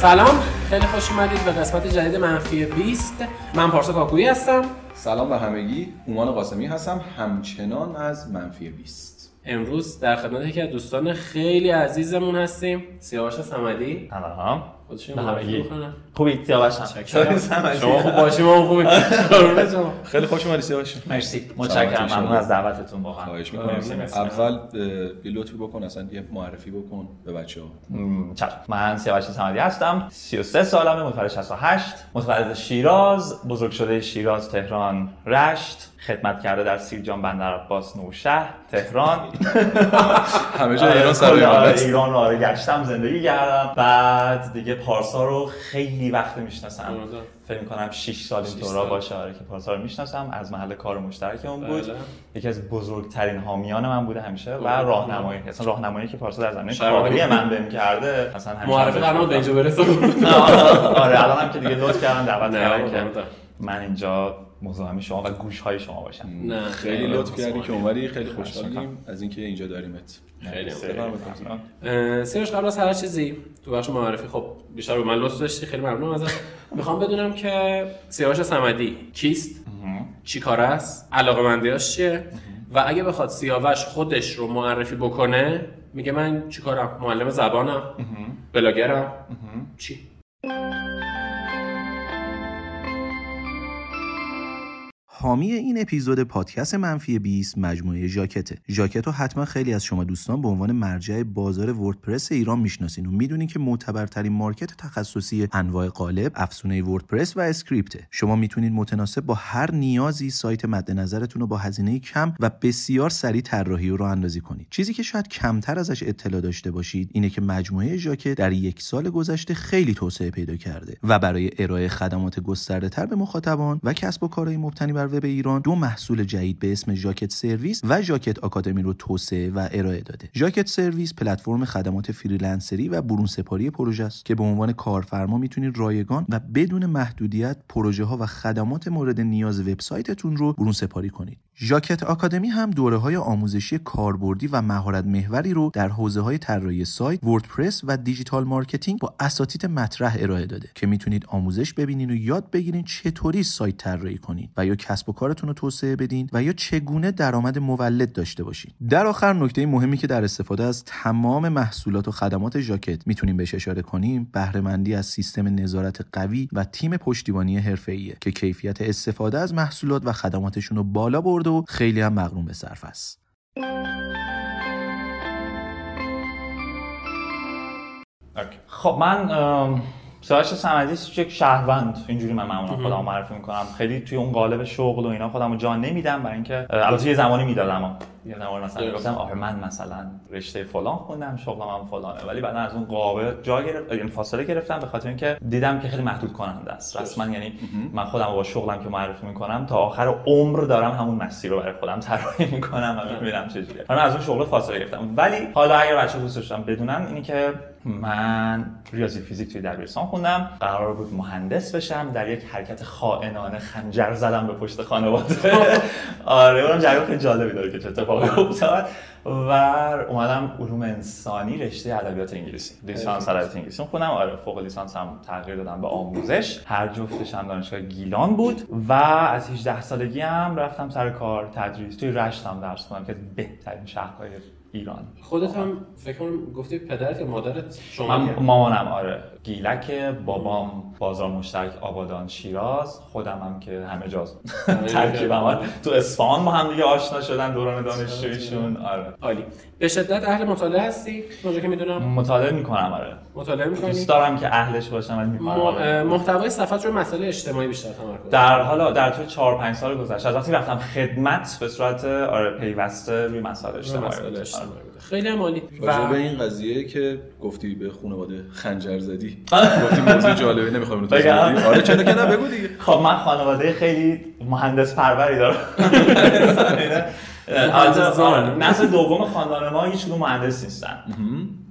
سلام خیلی خوش اومدید به قسمت جدید منفی 20 من پارسا کاکویی هستم. سلام به همگی اومان قاسمی هستم همچنان از منفی 20 امروز در خدمت یکی از دوستان خیلی عزیزمون هستیم سیاوش صمدی سلام. همگی. بکنن. خوبی سیاوشم شما خوب باشیم ما شما. خیلی خوش اومدی سیاوش مرسی متشکرم ممنون. از دعوتتون واقعا خواهش می‌کنم. اول یه لطفی بکن اصلا یه معرفی بکن به بچه‌ها چشم. من سیاوش صمدی هستم 33 سالمه متولد 68 متولد شیراز بزرگ شده شیراز تهران رشت خدمت کرده در سیرجان بندر عباس نوشهر تهران همه جا ایران سر آره، ایران آره گشتم زندگی کردم بعد دیگه پارسا رو خیلی وقت می‌شناسم آره. فکر می‌کنم 6 سال این شش طورا سال. باشه آره که پارسا رو می‌شناسم از محل کار مشترکمون بود بله. یکی از بزرگترین حامیان من بوده همیشه و بله. راهنمایی اصلا راهنمایی که پارسا در زمینه کاری. من بهم کرده اصلا معرفی قرار بود به اینجا برسه گفتم. آره الان هم که دیگه لطف کردن دعوت کردن. که من اینجا مزاحم شما و گوش های شما باشم نه خیلی لطف کردی که اومدی خیلی خوشحالیم از اینکه اینجا داریمت. خیلی. سیاوش قبل از هر چیزی تو بخش معرفی خب بیشتر به من لطف داشتی خیلی ممنونم ازت. می‌خوام بدونم که سیاوش صمدی کیست؟ چی کار است؟ علاقه مندیاش چیه و اگه بخواد سیاوش خودش رو معرفی بکنه میگه من چی کارم؟ معلم زبانم. بلاگرم. چی؟ حامی این اپیزود پادکست منفی 20 مجموعه ژاکته. ژاکت رو حتما خیلی از شما دوستان به عنوان مرجع بازار WordPress ایران می‌شناسین و می‌دونین که معتبرترین مارکت تخصصی انواع قالب، افزونه WordPress و اسکریپته. شما می‌تونید متناسب با هر نیازی سایت مد نظرتون رو با هزینه کم و بسیار سریع طراحی و راه اندازی کنید. چیزی که شاید کمتر ازش اطلاع داشته باشید اینه که مجموعه ژاکت در یک سال گذشته خیلی توسعه پیدا کرده و برای ارائه خدمات گسترده تر به مخاطبان و کسب و کارهای مبتنی بر وب ایران دو محصول جدید به اسم ژاکت سرویس و ژاکت آکادمی رو توسعه و ارائه داده. ژاکت سرویس پلتفرم خدمات فریلنسری و برون سپاری پروژه است که به عنوان کارفرما می‌تونید رایگان و بدون محدودیت پروژه ها و خدمات مورد نیاز وبسایتتون رو برون سپاری کنید. ژاکت آکادمی هم دوره های آموزشی کاربردی و مهارت محوری رو در حوزه های طراحی سایت، WordPress و digital marketing با اساتید مطرح ارائه داده که می‌تونید آموزش ببینین و یاد بگیرین چطوری سایت طراحی کنید و یا و کارتون رو توسعه بدین و یا چگونه درآمد مولد داشته باشین. در آخر نکته مهمی که در استفاده از تمام محصولات و خدمات ژاکت می‌تونیم بهش اشاره کنیم بهره مندی از سیستم نظارت قوی و تیم پشتیبانی حرفه‌ایه که کیفیت استفاده از محصولات و خدماتشون رو بالا برده و خیلی هم مقرون به صرف است. خب من سیاوش صمدی یک شهروند. اینجوری من معمولا خودم معرفی می‌کنم. خیلی توی اون قالب شغل و اینا خودم رو جا نمیدم برای اینکه البته یه زمانی می‌دادم. زمانی مثلا. گفتم آره من مثلا رشته فلان خوندم شغلم هم فلانه ولی بعدا از اون قالب جا گرفت یعنی فاصله گرفتم به خاطر اینکه دیدم که خیلی محدود کننده است رسما یعنی من خودم با شغلم که معرفی می‌کنم تا آخر عمر دارم همون مسیر رو برای خودم طراحی می‌کنم و می‌بینم چجوریه من از اون شغل فاصله گرفتم. ولی حالا اگر بچه دوست داشتم بدونن اینی که من ریاضی فیزیک توی دبیرستان خوندم. قرار بود مهندس بشم در یک حرکت خائنانه خنجر زدم به پشت خانواده. آره اونم جریان خیلی جالبی داره که چه اتفاقی افتاد و اومدم علوم انسانی رشته ادبیات انگلیسی لیسانس ادبیات انگلیسی. خوندم آره فوق لیسانس هم تغییر دادم به آموزش. هر جفتش هم دانشگاه گیلان بود و از 18 سالگی هم رفتم سر کار تدریس. توی رشت هم درس خوندم که بهترین شهرهای ایران. خودت هم فکر کنم گفتی پدرت یا مادرت شما من مامانم آره. گیلک بابام بازار مشترک آبادان شیراز. خودم هم که همه جاز ترکیبم. آره. تو اصفهان با هم دیگه آشنا شدن دوران دانشجوییشون. آره. عالی. به شدت اهل مطالعه هستی؟ اونجا که می‌دونم. مطالعه می‌کنم آره. مطالعه می‌کنی؟ دوست دارم که اهلش باشم ولی می‌کنم محتوای صفحات رو مسئله اجتماعی بیشتر تمرکز در حالا در طول 4 5 سال گذشته از وقتی رفتم خدمت به صورت آره پیوسته روی مسائل اجتماعی مسئله. اجتماعی بوده. خیلی عالی. راجع به این قضیه که گفتی به خانواده خنجر زدی. گفتی موضوع جالبه نمی‌خوام اینو توضیح بگم؟ بدی آره چرا که نه بگو دیگه. خب من خانواده خیلی مهندس پروری دارم. البته زان. نسل دوم خاندان ما هیچ کدوم مهندس نیستن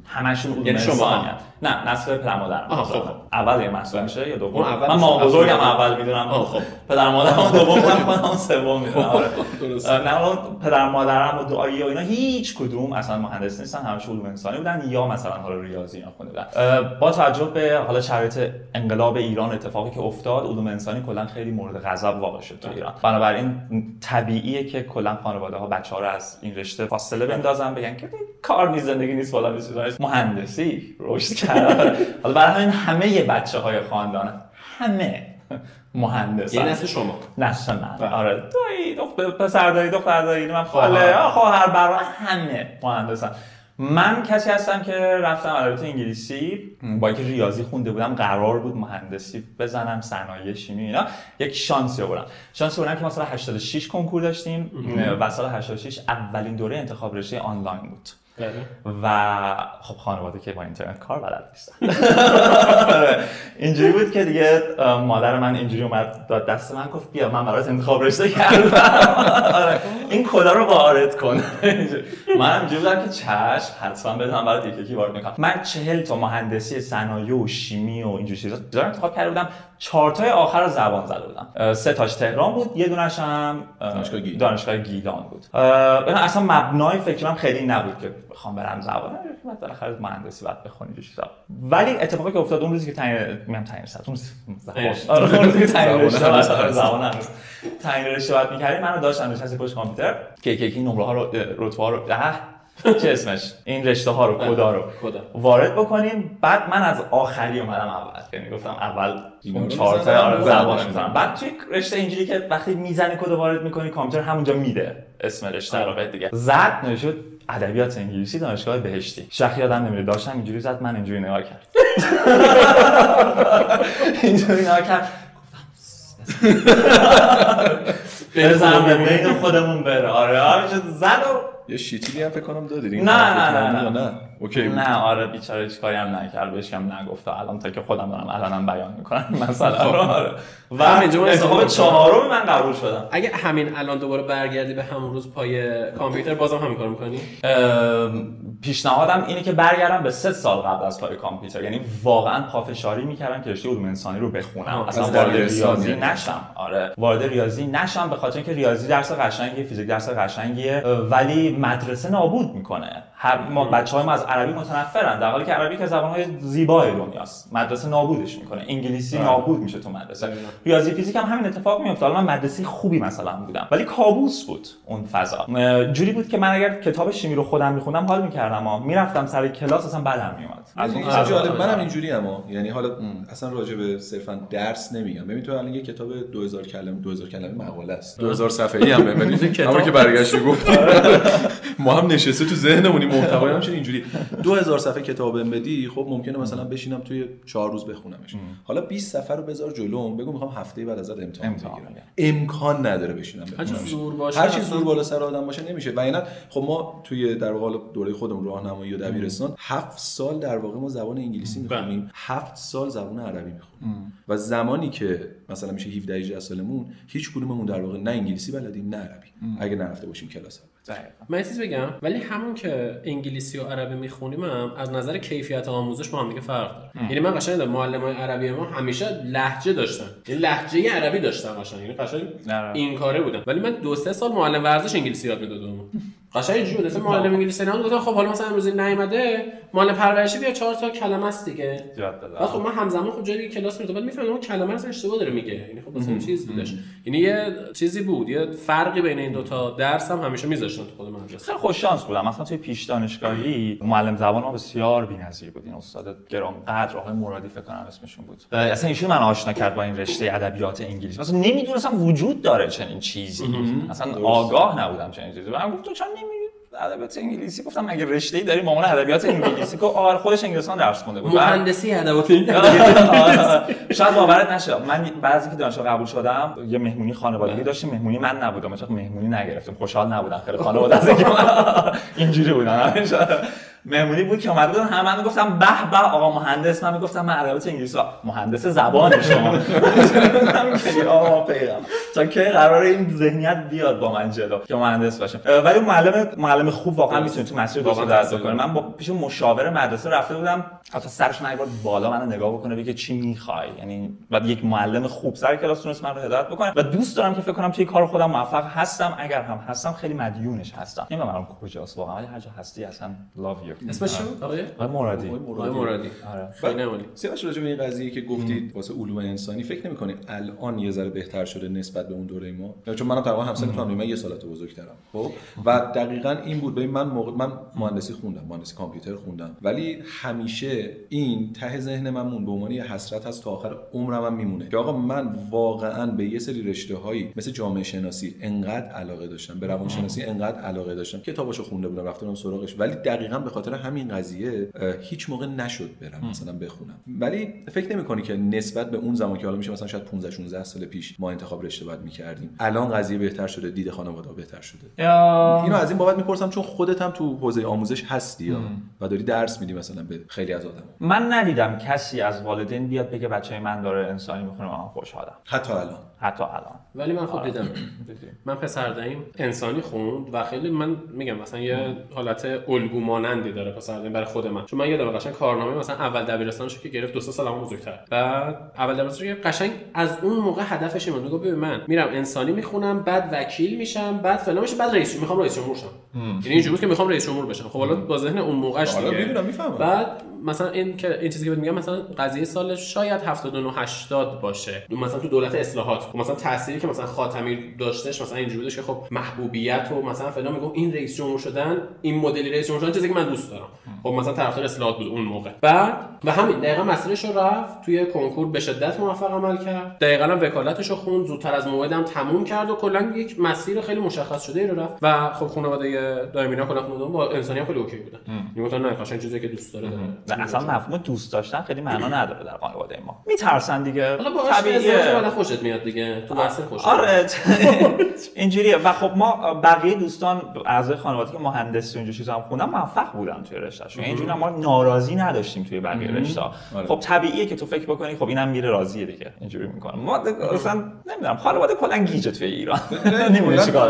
همشون علوم یعنی شما؟ نه نسل پدر مادرم آها، خب. اول یه مسئله میشه یا دوم من. مامان بزرگم اول. می‌دونم خب. پدر مادرم دوم من خودم سوم می‌دونم آره. درست. نه پدر مادرم و دعایی و اینا هیچ کدوم اصلا مهندس نیستن همش علوم انسانی بودن یا مثلا حالا ریاضی اینا خونده بودن با توجه به حالا شرایط انقلاب ایران اتفاقی که افتاد علوم انسانی کلا خیلی مورد غضب واقع شد تو ایران بنابراین طبیعیه که کلا خانواده ها بچه ها رو از این رشته فاصله بندازن بگن که کار نیست زندگی نیست فلان نیست فلان نیست. مهندسی. رشد کرد. حالا برای همین همه بچه های خاندان همه مهندسن یعنی نسل شما؟ نسل من. آره. دایی دختر پسر دایی دختر دایی من خاله خواهر برادر همه مهندسن من کسی هستم که رفتم ادبیات انگلیسی با اینکه ریاضی خونده بودم قرار بود مهندسی بزنم صنایع شیمی اینا. یک شانسی آوردم. شانسی آوردم که مثلا 86 کنکور داشتیم. و سال 86 اولین دوره انتخاب رشته آنلاین بود. و خب خانواده که با اینترنت کار بلد نیستن آره. اینجوری بود که دیگه مادر من اینجوری اومد داد دست من گفت بیا من برات انتخاب رشته کردم آره. این کلا رو وارد کن من اینجوری بودم که چشم حتما بدم برات یکی یکی وارد می‌کنم من چهل تا مهندسی صنایع و شیمی و اینجور چیزا انتخاب کرده بودم چهار تای آخر رو زبان زده بودم. سه تاش تهران بود یه دونش هم اه، دانشگاه گیلان. دانشگاه گیلان بود. اصلا مبنای فکرم خیلی نبود که بخوام برم زبان. بعد بالاخره مهندسی بعد بخونی چیزا. ولی اتفاقی که افتاد اون روزی که تعیین میگم تعیین رشته اون روز اون روزی که تعیین رشته. زبان هنوز. تعیین رشته بعد می‌کردیم منو داشتن نشسته پشت کامپیوتر. که یکی یکی نمره ها رو رتبه ها رو چه اسمش؟ این رشته ها رو کدا رو. وارد بکنیم. بعد من از آخری اومدم اول. یعنی گفتم اول اون چهار تا آره، زبان می‌زنم. می‌زنم. بعد توی رشته اینجوری که وقتی می‌زنی کد وارد می‌کنی کامپیوتر همونجا میده اسم رشته رو بهت دیگه. زد نشد ادبیات انگلیسی دانشگاه بهشتی. شخص یادم نمیره. داشتم اینجوری زد من اینجوری نگاه کرد اینجوری نگاه کرد بزنم به بین خودمون بره. آره آره زد و یه شیتیلی هم فکر کنم دادی نه، نه، نه، نه. نه اوکی. بود. نه آره بیچاره هیچ کاری هم نکرد بهش هم نگفت الان تا که خودم دارم الانم بیان می‌کنم. مثلا رو آره. و انتخاب چهارم من قبول شدم. اگه همین الان دوباره برگردی به همون روز پای کامپیوتر بازم همین کار می‌کنی؟ پیشنهادم اینه که برگردم به سه سال قبل از پای کامپیوتر. یعنی واقعا پافشاری می‌کردم که رشته علوم انسانی رو بخونم. اصلا وارد ریاضی. نشم. آره. وارد ریاضی نشم به خاطر اینکه ریاضی درس قشنگیه فیزیک درس قشنگیه ولی مدرسه نابود می‌کنه. هر ما بچه های ما از عربی متنفرن در حالی که عربی که زبان های زیبای دنیاست. مدرسه نابودش می‌کنه. انگلیسی نابود میشه تو مدرسه. ریاضی فیزیک هم همین اتفاق میفته حالا من مدرسه خوبی مثلا بودم ولی کابوس بود اون فضا. جوری بود که من اگر کتاب شیمی رو خودم میخوندم حال می‌کردم اما می‌رفتم سر کلاس اصلا بدم میومد از چیز جالب آره. منم اینجوری اما یعنی حالا اصلا راجع به صرفا درس نمیگم. ببین تو الان یه کتاب 2000 کلمه 2000 کلمه مقاله است. 2000 صفحه‌ای هم ولی همون که برگشتی گفتی ما هم نشسته تو ذهنمونی محتوای هم اینجوری. 2000 صفحه کتاب بدی خب ممکنه مثلا بشینم توی 4 روز بخونمش. حالا 20 صفحه رو بذار جلوم بگو می‌خوام هفته بعد ازت امتحان امتحان. بگیرم. امکان نداره بشینم هر چی. زور باشه هر چی اصلا- زور بالا سر آدم باشه نمیشه. و اینا خب ما توی در واقع دوره خودمون راهنمایی و دبیرستان هفت سال در واقع ما زبان انگلیسی می‌خونیم. هفت سال زبان عربی می‌خونیم. و زمانی که مثلا میشه 17 18 سالمون هیچ کدوممون در واقع نه انگلیسی بلدیم نه عربی. اگه نرفته باشیم کلاس البته. من چیز بگم ولی همون که انگلیسی و عربی می‌خونیم هم از نظر کیفیت آموزش با هم دیگه فرق داره. یعنی من قشنگ معلم های عربی ما همیشه لهجه داشتن. یعنی لهجه عربی داشتن قشنگ. یعنی قشنگ. این کاره بودن. ولی من دو سه سال معلم ورزش انگلیسی یاد می‌دادم. قشنگ اینجوری بود. مثلا معلم انگلیسی نه گفتم خب حالا مثلا امروز نیومده معلم پرورشی بیا چهار تا کلمه است دیگه. بعد خب من همزمان خب جای دیگه کلاس می‌رفتم. بعد می‌فهمم اون کلمه رو اشتباه داره میگه. یعنی خب مثلا چیز بودش یعنی یه چیزی بود. یه فرقی بین این دوتا درس هم همیشه میذاشتن تو خود مدرسه. خیلی خوش شانس بودم مثلا توی پیش دانشگاهی معلم زبان ما بسیار بی‌نظیر بود. این استاد گرانقدر آقای مرادی فکر کنم اسمشون بود. اصلا ایشون من آشنا کرد با این رشته ادبیات انگلیسی. مثلا نمی‌دونستم وجود داره چنین چیزی. اصلا آگاه نبودم چنین چیزی. من گفت تو چرا ادبیات انگلیسی گفتم مگه رشته ای داری مامان ادبیات انگلیسی. گفت آره خودش انگلستان درس خونده. بود بعد- مهندسی ادبیات شاید باورت نشه. من بعضی که دانشگاه قبول شدم یه مهمونی خانوادگی داشتیم. مهمونی من نبودم. مثلا مهمونی نگرفتم. خوشحال نبودم. خیلی خانواده از اینجوری بودن. مهمونی بود که اومده بودن همه من گفتم به به آقا مهندس. من می‌گفتم من ادبیات انگلیسی؟ مهندس زبان شما. آقا پیغام. تا که قرار این ذهنیت بیاد با من جلو که مهندس باشم ولی معلم معلم خوب واقعا می‌تونه تو مسیر درست درس کنه من با پیش مشاور مدرسه رفته بودم حتی سرش من بالا منو نگاه بکنه بگه چی می‌خوای؟ یعنی بعد یک معلم خوب سر کلاس تونست من رو هدایت بکنه. و دوست دارم که فکر کنم توی کار خودم موفق هستم. اگر هم هستم خیلی مدیونش هستم. نمی‌دونم کجاست واقعا ولی هر جا هستی اصلا love you. اسمش چی آقای؟ مرادی. آقای مرادی. آره. خیلی عالی. سیاوش راجع به این قضیه که گفتید واسه علوم انسانی فکر نمی‌کنی الان یه ذره بهتر شده نسبت به اون دوره ما؟ چون منم تقریبا همسن تو من یه سالت بزرگترم. خب؟ و دقیقا این بود. ببین من موقع من مهندسی خوندم مهندسی کامپیوتر خوندم. ولی همیشه این ته ذهن من مون به عنوان یه حسرت هست تا آخر عمرم هم میمونه. که آقا من واقعا به یه سری رشته هایی مثل جامعه شناسی انقدر علاقه داشتم به روانشناسی انقدر علاقه داشتم کتاباشو خونده بودم رفتم سراغش. ولی دقیقا به خاطر همین قضیه هیچ موقع نشد برم مثلا بخونم. ولی فکر نمی‌کنی که نسبت به اون زمان که حالا میشه مثلا شاید 15 16 سال پیش ما انتخاب رشته باید می‌کردیم الان قضیه بهتر شده دید خانواده بهتر شده. اینو از این بابت می‌پرسم چون خودت هم تو حوزه آموزش هستی و داری درس میدی مثلا به خیلی از آدم من ندیدم کسی از والدین بیاد بگه بچه من داره انسانی می‌خونه من خوشحالم حتی الان. حتی الان. ولی من خود دیدم. من پسر داییم انسانی خوند و خیلی من میگم مثلا یه حالت الگو مانندی داره پسر داییم برای خود من. چون من یادم قشنگ کارنامه مثلا اول دبیرستانش که گرفت دو سه سالمو بزرگتر. بعد اول دبیرستان قشنگ از اون موقع هدفش این بود. ببین من میرم انسانی می‌خونم بعد وکیل میشم بعد فلان میشه بعد رئیس. می‌خوام رئیس جمهور شم. یعنی اینجوری بود که می‌خوام رئیس جمهور بشم. خب حالا با ذهن اون موقعش دیگه. می‌دونم می‌فهمم. بعد مثلا این که این چیزی که میگم مثلا قضیه سال شاید 79 80 باشه. مثلا تو دولت اصلاحات. خب مثلا تأثیری که مثلا خاتمی داشتهش مثلا اینجوری بودش که خب محبوبیت و مثلا فلان میگم این رئیس جمهور شدن این مدلی رئیس جمهور شدن چیزی که من دوست دارم. خب مثلا طرفدار اصلاحات بود اون موقع. بعد و همین دقیقا مسیرش رو رفت توی کنکور به شدت موفق عمل کرد. دقیقا هم وکالتش رو خوند زودتر از موعدم تموم کرد و کلا یک مسیر خیلی مشخص شده ای رو رفت. و خب خانواده دایمینا کلا خانواده با انسانی هم خیلی اوکی بودن. می‌گفتن نه قشنگ چیزی که دوست داره داره. اصلا مفهوم دوست داشتن خیلی معنا نداره در خانواده ما. میترسن دیگه. طبیعیه. بعد خوشت میاد دیگه؟ تو مسیر خوشت آره. اینجوریه. و خب ما بقیه دوستان اعضای خانواده که مهندسی و اینجور چیزا هم خوندن موفق بودن توی رشتهشون. اینجوری ما ناراضی نداشتیم توی بقیه رشته خب طبیعیه که تو فکر بکنی خب اینم میره راضیه دیگه. اینجوری می‌کنه. ما اصلا نمی‌دونم. خانواده کلا گیجه توی ایران. نمی‌دونم چیکار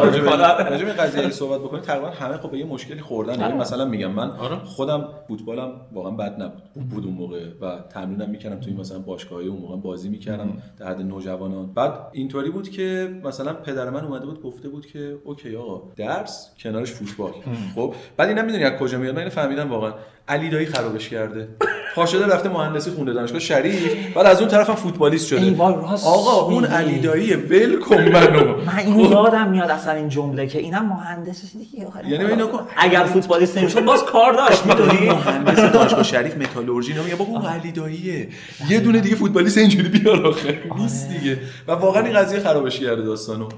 راجع به قضیه صحبت بکنیم تقریبا همه خب به یه مشکلی خوردن. مثلا میگم من خودم فوتبالم واقعا بد نبود. بود اون موقع و تمرینم می‌کردم توی مثلا باشگاهی اون موقع بازی می‌کردم در حد نوجوانان. بعد اینطوری بود که مثلا پدر من اومده بود گفته بود که اوکی آقا درس کنارش فوتبال. خب؟ بعد اینا می‌دونی از کجا میاد؟ من اینو فهمیدم واقعا. علی دایی خرابش کرده. پا شده رفته مهندسی خونده دانشگاه شریف بعد از اون طرفم فوتبالیست شده. آقا اون علی دایی ول کن منو. من این یادم میاد اصلا این جمله که اینم مهندس دیگه. یعنی اینو اگر فوتبالیست نمی‌شد باز کار داشت می‌دونی؟ مهندس دانشگاه شریف متالورژی نمیگه بابا اون علی داییه یه دونه دیگه فوتبالیست اینجوری بیار آخه. نیست دیگه. و واقعا این قضیه خرابش کرده داستانو.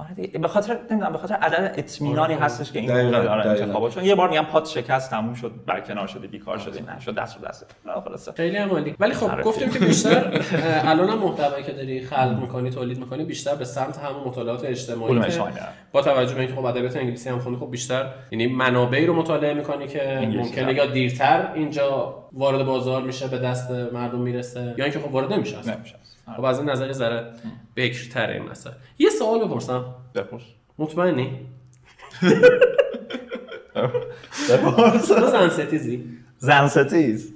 آره به خاطر نمی‌دونم به خاطر عدد اطمینانی هستش که این داره انتخابا چون یه بار میگم پات شکست تموم شد برکنار شدی بیکار شدی نشد دست رو دست. خلاص خیلی عالی ولی خب گفتیم که بیشتر الان هم محتوایی که داری خلق می‌کنی تولید می‌کنی بیشتر به سمت همون مطالعات اجتماعی با توجه به اینکه خب ادبیات انگلیسی هم خوندی خب بیشتر یعنی منابعی رو مطالعه می‌کنی که ممکنه یا دیرتر اینجا وارد بازار میشه به دست مردم می‌رسه یا اینکه خب وارد نمیشه اصلا. خب از این نظر ذره بکرتر این مسئله. یه سوال بپرسم. بپرس. مطمئنی؟ بپرس. زن ستیزی زن ستیز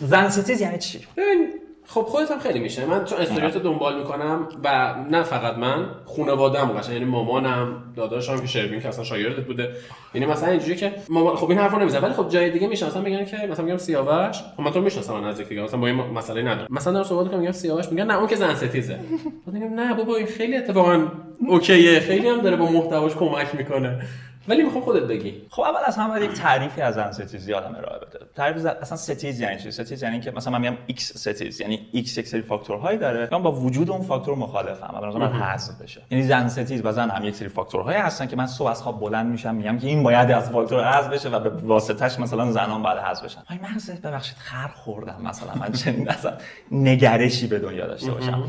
زن ستیز یعنی چی؟ ببین خب خودت هم خیلی میشه. من چون استوریات دنبال می‌کنم و نه فقط من خانواده‌ام قشنگ یعنی مامانم داداشم که شروین که اصلا شاگردت بوده. یعنی مثلا اینجوری که مامان خب این حرفو نمی‌زنه ولی خب جای دیگه مثلا میگن که مثلا میگم سیاوش خب من تو می‌شناسم نزدیک دیگه. مثلا با این مسئله ندارم. مثلا در صحبت میگم سیاوش میگن نه اون که زن ستیزه. میگم نه بابا این خیلی اتفاقا okay ه. خیلی هم داره با محتواش کمک می‌کنه. ولی می‌خوام خودت بگی. خب اول از همه یک تعریفی از زن ستیزی آدم ارائه بده. تعریف ز... اصلا ستیز یعنی چی؟ ستیز یعنی که مثلا من میگم x ستیز یعنی x یک سری فاکتورهایی داره من با وجود اون فاکتور مخالفم. و به من حذف بشه. یعنی زن ستیز و زن هم یک سری فاکتورهایی هستن که من صبح از خواب بلند میشم میگم که این باید از فاکتور حذف بشه و به واسطش مثلا زنان باید حذف بشن. وای من ببخشید سر خوردم مثلا. من چنین اصلا نگرشی به دنیا داشته باشم.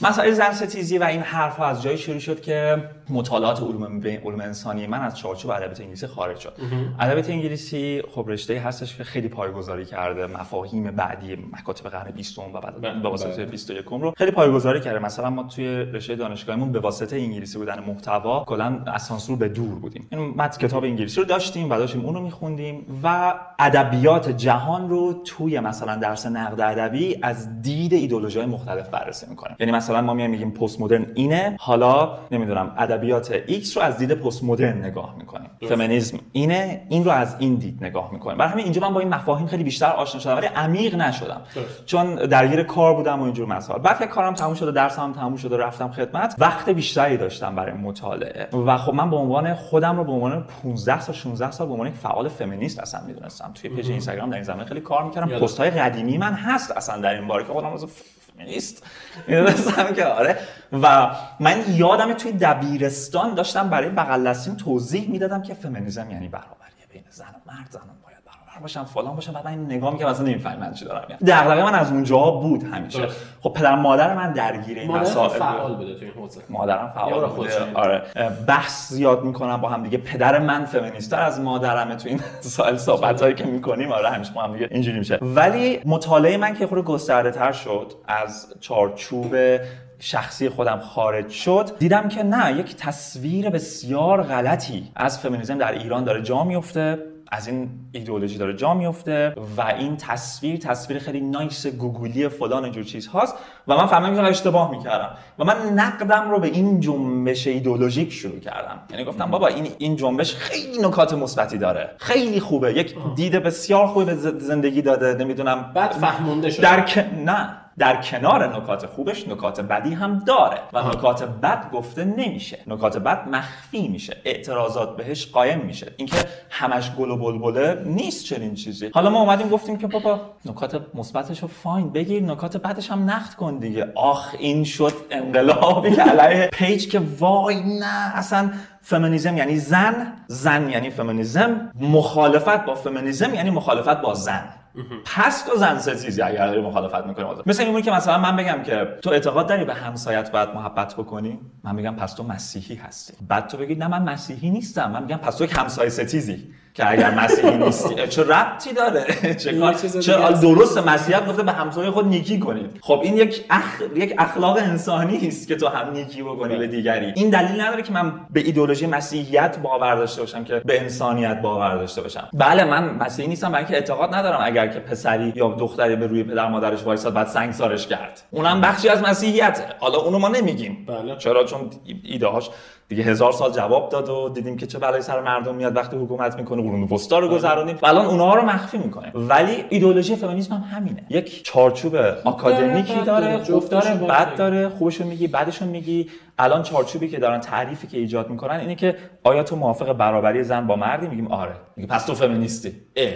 مسائل زن ستیزی و این حرف از جایی شروع شد که مطالعات علوم علوم انسانی من از چارچوب ادبیات انگلیسی خارج شد. ادبیات انگلیسی خب رشته هستش که خیلی پایگذاری کرده. مفاهیم بعدی مکاتب قرن 20 و بعد بله، به واسطه بله. 21 رو خیلی پایگذاری کرده. مثلا ما توی رشته دانشگاهیمون به واسطه انگلیسی بودن محتوا کلا از سانسور به دور بودیم. این متن کتاب انگلیسی رو داشتیم و داشتیم اون رو میخوندیم و ادبیات جهان رو توی مثلا درس نقد ادبی از دید ایدئولوژی مختلف بررسی می‌کنیم. یعنی مثلا ما میایم میگیم پست مدرن اینه حالا نمی‌دونم ادبیات x رو از دید پست مدرن نگاه می‌کنیم. فمینیسم اینه این رو از این دید نگاه می‌کنیم. برای همین اینجا من با این مفاهیم خیلی بیشتر آشنا شدم ولی عمیق نشدم. درست. چون درگیر کار بودم و اینجور مسائل. بعد که کارم تموم شد و درسم تموم شد و رفتم خدمت وقت بیشتری داشتم برای مطالعه. و خب من به عنوان خودم رو به عنوان 15 سال 16 سال به عنوان یک فعال فمینیست اصلا می‌دونستم. توی پیج اینستاگرام در این زمینه خیلی کار می‌کردم. پست های قدیمی من هست اصلا در این باره که خودم فمینیست می‌دونستم که آره. و من یادم توی دبیرستان داشتم برای بغل توضیح می‌دادم که فمینیسم یعنی برابریه بین زن و مرد زنان باید برابر باشن فلان باشن بعد من این نگاه می‌کردم اصلا نمی‌فهمم من چی دارم میگم. دغدغه من از اونجا بود همیشه. درست. خب پدر مادر من درگیر این مسائل فعال بود. بوده تو این حوزه. مادرم فعال بوده. خودشون. آره. بحث زیاد می‌کنم با هم دیگه. پدر من فمینیستر از مادرمه تو این سال صحبت هایی که می‌کنیم. آره همیشه با هم دیگه اینجوری میشه. ولی مطالعه من که خود گسترده تر شد از چارچوب شخصی خودم خارج شد دیدم که نه یک تصویر بسیار غلطی از فمینیسم در ایران داره جا میفته از این ایدئولوژی داره جا میفته و این تصویر تصویر خیلی نایس گوگلی فلان اینجور چیز هاست و من فهمیدم که اشتباه می‌کردم و من نقدم رو به این جنبش ایدئولوژیک شروع کردم. یعنی گفتم بابا این این جنبش خیلی نکات مثبتی داره. خیلی خوبه. یک دید بسیار خوبی به زندگی داده. نمی‌دونم. بعد فهمونده شد در. نه. در کنار نکات خوبش نکات بدی هم داره و نکات بد گفته نمیشه. نکات بد مخفی میشه. اعتراضات بهش قایم میشه. اینکه همش گل و بلبله نیست چنین چیزی. حالا ما اومدیم گفتیم که بابا نکات مثبتش رو fine بگیر نکات بدش هم نقد کن دیگه. آخ این شد انقلابی که علیه page که وای نه اصلا فمینیزم یعنی زن زن یعنی فمینیزم. مخالفت با فمینیزم یعنی مخالفت با زن. پس تو زن ستیزی اگر داری مخالفت می‌کنی. مثل این که مثلا من بگم که تو اعتقاد داری به همسایت باید محبت بکنی؟ من میگم پس تو مسیحی هستی. بعد تو بگی نه من مسیحی نیستم. من میگم پس تو یک همسایه ستیزی. که اگر مسیحی نیستی. چه ربطی داره؟ چه کار چه. درست مسیحیت گفته به همسایه خود نیکی کنید. خب این یک اخ... یک اخلاق انسانی است که تو هم نیکی بکنی به دیگری. این دلیل نداره که من به ایدئولوژی مسیحیت باور داشته باشم که به انسانیت باور داشته باشم. بله من مسیحی نیستم برای اینکه اعتقاد ندارم اگر که پسری یا دختری به روی پدر مادرش وایساد بعد سنگسارش کرد. اونم بخشی از مسیحیته. حالا اونو ما نمیگیم. بله. چرا؟ چون ایده هاش دیگه هزار سال جواب داد و دیدیم که چه بلایی سر مردم میاد وقتی حکومت می‌کنه قرون وسطا رو گذرونیم و الان اونها رو مخفی می‌کنه ولی ایدئولوژی فمینیسم هم همینه. یک چارچوب آکادمیکی داره خوب داره بد. داره خوبشو میگی بدشو میگی. الان چارچوبی که دارن تعریفی که ایجاد می‌کنن اینه که آیا تو موافق برابری زن با مردی؟ میگیم آره. میگه پس تو فمینیستی. اه.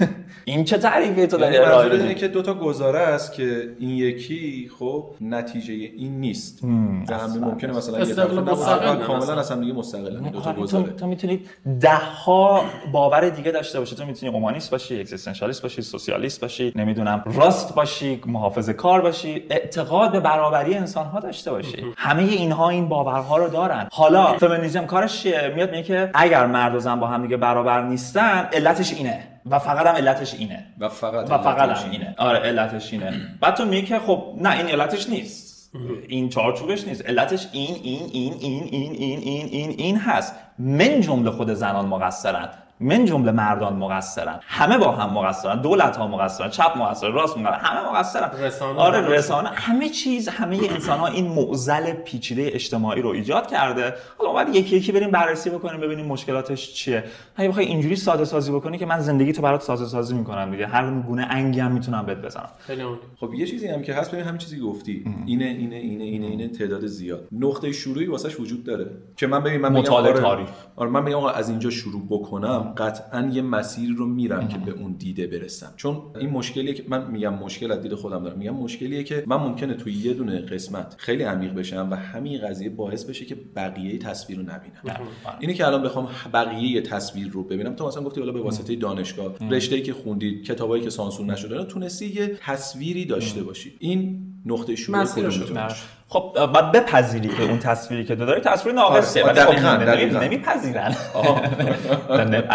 این چه تعریفی تو داری یعنی ارائه منظور اینه میدی که دو تا گزاره است که این یکی خب نتیجه این نیست. در همین اصلا. ممکنه مثلا یه طرف کاملا. اصلا دیگه مستقل دو تا تو, گزاره. تو می‌تونی ده ها باور دیگه داشته باشی. تو می‌تونی اومانیست باشی اکزیستانشالیست باشی سوسیالیست باشی نمی‌دونم راست باشی محافظ کار باشی اعتقاد به برابری انسان ها داشته باشی. همه اینها این باورها رو دارن. حالا فمینیسم کارش چیه؟ میاد میگه که اگر مرد و زن با هم دیگه برابر نیستن علتش اینه. و فقط هم علتش اینه. و فقط و فقط علتش هم اینه. آره علتش اینه. بعد تو میگی که خب نه این علتش نیست. این چارچوبش نیست. علتش این این این این این این این این این هست. من جمله خود زنان مقصرن. من جمله مردان مقصرن. همه با هم مقصرن. دولت ها مقصرن. چپ مقصر راست مقصرن. همه مقصرن. رسانه آره. رسانه. همه چیز همه انسان ها این معضل پیچیده اجتماعی رو ایجاد کرده. حالا باید یکی یکی بریم بررسی بکنیم ببینیم مشکلاتش چیه. اگه بخوای اینجوری ساده سازی بکنی که من زندگی تو برات ساده سازی می‌کنم دیگه. هر گونه انگی هم می‌تونم بهت بزنم. خیلی. خب یه چیزی هم که هست ببین همین چیزی گفتی. اینه اینه اینه اینه اینه تعداد زیاد. نقطه شروعی واسش وجود داره. که من ببین من مطالعه آره, تاریخ. آره من آقا از اینجا شروع بکنم. قطعا یه مسیر رو میرم که به اون دیده برسم. چون این مشکلیه که من میگم مشکل از دید خودم دارم. میگم مشکلیه که من ممکنه توی یه دونه قسمت خیلی عمیق بشم و همین قضیه باعث بشه که بقیه تصویر رو نبینم. اینه که الان بخوام بقیه تصویر رو ببینم تو مثلا گفتی حالا به واسطه دانشگاه رشته‌ای که خوندید کتابایی که سانسور نشده تونستی یه تصویری داشته باشی. این نقطه شروع کدوم؟ خب باید بپذیری که اون تصویری که تو داری. تصویر ناقصه. آره، ولی خب دقیقاً، نمی- دقیقاً. نمیپذیرن.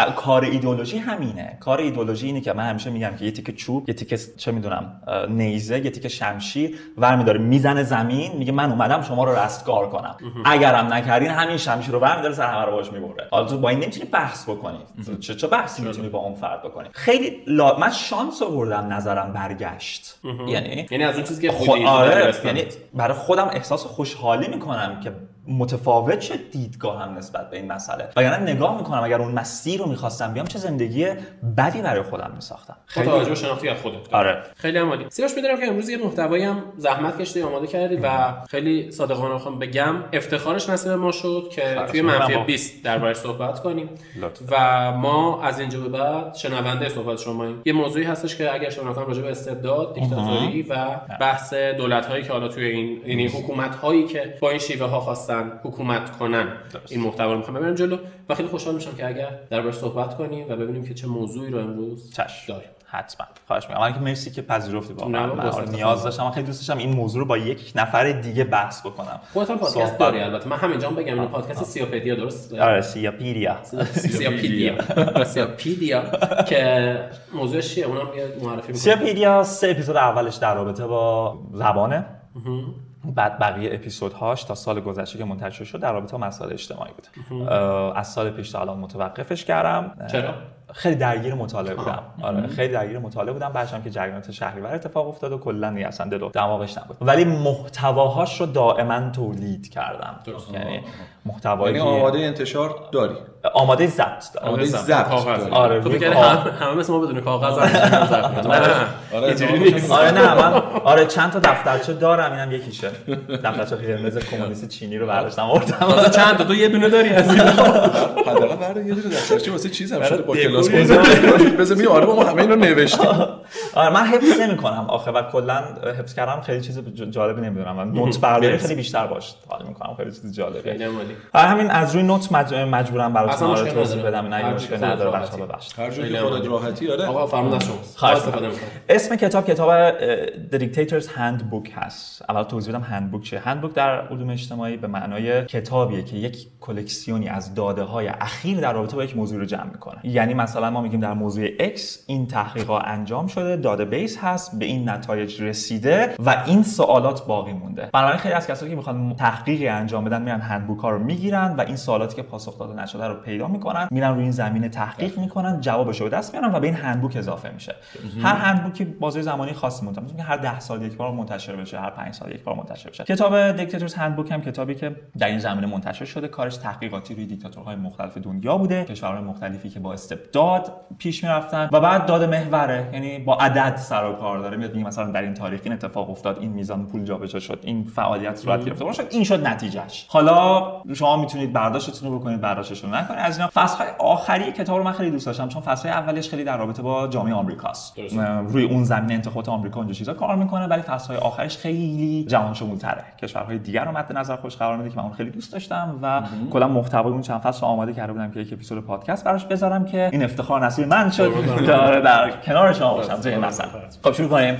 کار ایدولوژی همینه. کار ایدولوژی اینه که من همیشه میگم که یه تیکه چوب یه تیکه چه می‌دونم نیزه یه تیکه شمشیر ورمیداره می‌زنه زمین میگه من اومدم شما رو رستگار کنم. اگرم نکردین همین شمشیر رو ورمیداره سر همه رو باش می‌بره. حالا تو با این نمی‌تونی بحث بکنی. چه چه بحثی می‌تونی با اون فرد بکنی؟ خیلی لا... من شانس آوردم نظرم برگشت. یعنی یعنی از اون چیزی که. بودی آره. یعنی برای خودم احساس خوشحالی می‌کنم که متفاوت شد دیدگاهم نسبت به این مسئله. وگرنه نگاه می‌کنم اگر اون مسیر رو می‌خواستم بیام چه زندگی بدی برای خودم میساختم. با توجه شناختی از خودت. آره. خیلی عالی. سیاوش می‌دونم که امروز یه محتوایی هم زحمت کشیدی آماده کردی و خیلی صادقانه بخوام بگم. افتخارش نصیب ما شد که توی منفی با- 20 دربارش صحبت کنیم. و ما از اینجا به بعد شنونده صحبت شماییم یه موضوعی هستش که اگر شما راجع به استبداد دیکتاتوری و بحث دولت هایی که حالا توی این یعنی حکومت هایی که با این شیوه ها خواستن حکومت کنن. این محتوا رو می‌خوام ببریم جلو. و خیلی خوشحال میشم که اگر دربارش صحبت کنیم و ببینیم که چه موضوعی رو امروز چشم. داریم. حتما. خواهش می‌کنم. که مرسی که پذیرفتی واقعا من. نیاز داشتم. من خیلی دوست داشتم این موضوع رو با یک نفر دیگه بحث بکنم. خودت هم پادکست صحبت. داری البته. من همینجا هم بگم این پادکست سیاپدیا درست؟ آره سیاپیریا سیاپیدیا. سیاپیدیا. که موضوعش چیه؟ اونم معرفی می‌کنی سیاپیدیا سه اپیزود اولش در رابطه با زبانه. بعد بقیه اپیزودهاش تا سال گذشته که منتشر شد در رابطه با مسائل اجتماعی بود از سال پیش تا الان متوقفش کردم. چرا؟ خیلی درگیر مطالعه بودم. آره خیلی درگیر مطالعه بودم. هم که جریانات شهریور اتفاق افتاد و کلا دیگه اصلا دل و دماغش نبود. ولی محتواهاش رو دائما تولید کردم. درست. یعنی محتوایی یعنی آماده انتشار داری. آماده ضبط. دارم آماده ضبط،. داری. آره تو فکر. همه مثل ما بدون کاغذ. نه آره، اینجوری اتفاقا نیست. آره نه من آره چند تا دفترچه دارم. اینم یکیشه. دفترچه قرمز کمونیست چینی رو برداشتم آوردم. چند تا؟ تو یه دونه داری از این حداقل برای یه دونه دفترچه واسه چیز هم شده با. کلاس بذار می آره ما همه اینو نوشتیم آره من حفظ نمی کنم آخه و کلا حفظ کردم خیلی چیز جالبی نمی‌دونم. من نوت برداری. خیلی بیشتر باش حال می‌کنم. خیلی چیز عالی. برای همین از روی نوت مج... مجبورم براتون اصلا آره مشکل توضیح. بدم. نه اگه مشکل که نداره. بچه‌ها. ببخشید. هر جوری خودت. راحتی آره. آقا از شماست. خواهش استفاده اسم کتاب کتاب The Dictator's Handbook هست. اول توضیح بدم هندبوک چیه. هندبوک در علوم اجتماعی به معنای کتابیه که یک کلکسیونی از داده های اخیر در رابطه با یک موضوع رو جمع می‌کنه. یعنی مثلا ما میگیم در موضوع X این تحقیقات انجام شده داده بیس هست به این نتایج رسیده و این سوالات باقی مونده. بنابراین خیلی از کسایی که می‌خوان تحقیقی انجام بدن میرن هندبوک ها رو می‌گیرن و این سوالاتی که پاسخ داده نشده رو پیدا می‌کنن میرن روی این زمینه تحقیق می‌کنن جوابش رو دست میارن و به این هندبوک اضافه میشه. هر هندبوکی بازه زمانی خاصی منتشر میشه هر 10 سال یک بار منتشر بشه هر 5 سال یک بار منتشر بشه. کتاب دیکتاتورز هندبوک هم کتابی که در این زمینه منتشر شده کارش تحقیقاتی روی دیکتاتورهای مختلف دنیا بوده کشورهای مختلفی که با استبداد پیش می‌رفتن و بعد داده محوره یعنی با عدد سر و کار داره. میاد میگه مثلا در این تاریخ این اتفاق افتاد این میزان پول جابجا شد این فعالیت صورت گرفت و شد این شد نتیجهش. حالا شما می‌تونید برداشتتون رو بکنید برداشتش رو نکنید. از اینا فصل آخری کتاب رو من خیلی دوست داشتم چون فصل اولیش خیلی در رابطه با جامعه آمریکاست. روی اون زمینه انتخابات آمریکا اونجا چیزا کار می‌کنه ولی فصل آخرش خیلی جهان شمولتره. کشورهای دیگر رو مد نظر خوش قرار میده که من اون خیلی دوست داشتم و کلا محتوای اون چند فصل آماده کرده بودم که یک اپیزود پادکست براش بذارم که این افتخار نصیب من شد. که آره در کنار شما باشم. توی این مسئله خب شروع کنیم.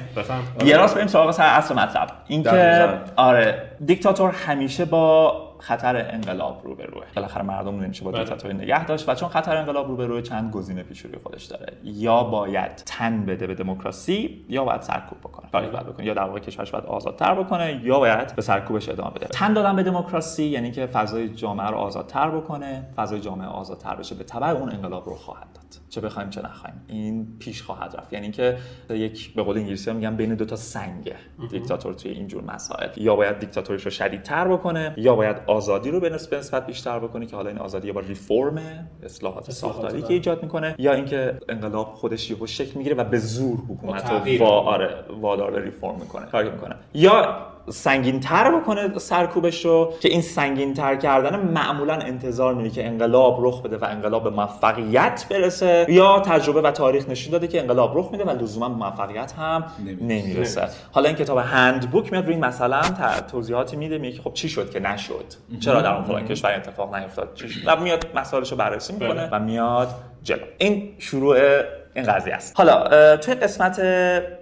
یه راست بریم سراغ سر اصل مطلب. اینکه. آره دیکتاتور همیشه با خطر انقلاب روبروه. بالاخره مردم نمیشه با بله. دیکتاتوری نگه داشت و چون خطر انقلاب روبروه چند گزینه پیش روی خودش داره. یا باید تن بده به دموکراسی یا باید سرکوب بکنه. کاری باید بکنه. یا در واقع کشورش باید آزادتر بکنه یا باید به سرکوبش ادامه بده. تن دادن به دموکراسی یعنی که فضای جامعه رو آزادتر بکنه فضای جامعه آزادتر بشه. به تبع اون انقلاب رو خواهد داد. چه بخوایم چه نخوایم. این پیش خواهد رفت. یعنی که یک به قول انگلیسی میگن بین دو تا سنگه دیکتاتور توی اینجور مسائل. یا باید دیکتاتوریش رو شدیدتر بکنه یا باید آزادی رو به نسبت بیشتر بکنه که حالا این آزادی یا با ریفرم اصلاحات ساختاری که ایجاد می‌کنه یا اینکه انقلاب خودش یهو شکل می‌گیره و به زور حکومت. رو وا آره وادار به ریفرم می‌کنه کاری می‌کنه یا سنگین تر بکنه سرکوبش رو که این سنگین تر کردن معمولا انتظار میره که انقلاب رخ بده و انقلاب به موفقیت برسه یا تجربه و تاریخ نشون داده که انقلاب رخ میده و لزوما به موفقیت هم نمی‌رسه. نمی‌رسه. حالا این کتاب هندبوک میاد روی این مثلا توضیحاتی میده میگه خب چی شد که نشد؟ چرا در اون فلان کشور اتفاق نیفتاد؟ چی شد؟ و میاد مسائلش رو بررسی می‌کنه بله. و میاد جلو. این شروع این قضیه است. حالا توی قسمت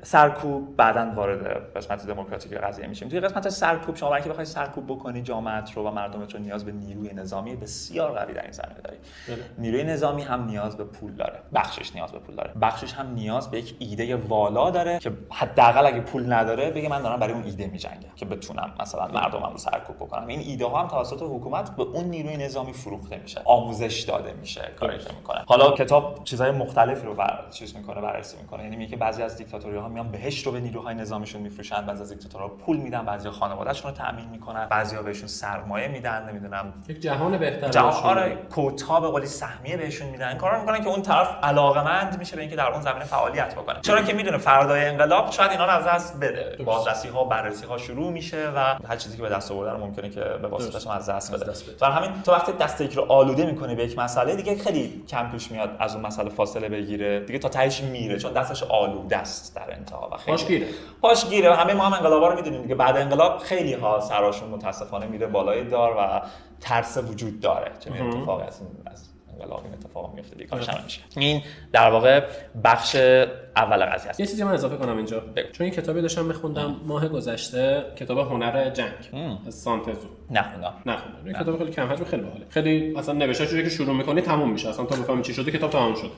سرکوب بعدا وارد قسمت دموکراتیک قضیه میشیم. توی قسمت سرکوب شما که بخوای سرکوب بکنی جامعه رو و مردمت رو نیاز به نیروی نظامی بسیار قوی در این زمینه داری. بله. نیروی نظامی هم نیاز به پول داره. بخشش نیاز به پول داره. بخشش هم نیاز به یک ایده والا داره که حداقل اگه پول نداره بگه من دارم برای اون ایده میجنگم که بتونم مثلا مردمم رو سرکوب بکنم. این ایده ها هم توسط حکومت به اون نیروی نظامی فروخته میشه. آموزش داده میشه. کاری که می‌کنه حالا کتاب چیزهای مختلفی رو بر... چیز می‌کنه بررسی می‌کنه. یعنی میگه بعضی از دیکتاتوری ها میان بهشت رو به نیروهای نظامیشون میفروشن بعضی از دیکتاتورها پول میدن بعضی خانوادهشون رو تامین می‌کنن بعضیا بهشون سرمایه میدن نمی‌دونم. یک جهان بهتر جهان آره کوتا به قولی سهمیه بهشون میدن. این کارا می‌کنن که اون طرف علاقمند میشه به اینکه در اون زمینه فعالیت بکنه. چرا که می‌دونه فردای انقلاب شاید اینا رو از دست بده. بازرسی ها بررسی ها شروع میشه و هر چیزی که به دست آورده ممکنه که به واسطش از دست بده. برای همین تو وقتی دست یک رو آلوده می‌کنی به یک مسئله دیگه خیلی کم پیش میاد از اون مسئله فاصله بگیره. دیگه تا تهش میره چون دستش آلوده است در انتها و خیلی پاشگیره پاشگیره همه ما هم انقلابا رو می‌دونیم دیگه. بعد انقلاب خیلی ها سراشون متاسفانه میره بالای دار و ترس وجود داره. چه اتفاقی از انقلاب این اتفاق میفته دیگه. میشه. این در واقع بخش اول قضیه است. یه چیزی من اضافه کنم اینجا. بگو. چون این کتابی داشتم میخوندم ماه گذشته کتاب هنر جنگ. از سانتزو. نخوندم. نخوندم. این کتاب خیلی کم حجم خیلی باحاله. خیلی مثلا نوشته که شروع می‌کنی تموم میشه. اصلا تا بفهمی چی شده کتاب تمام شد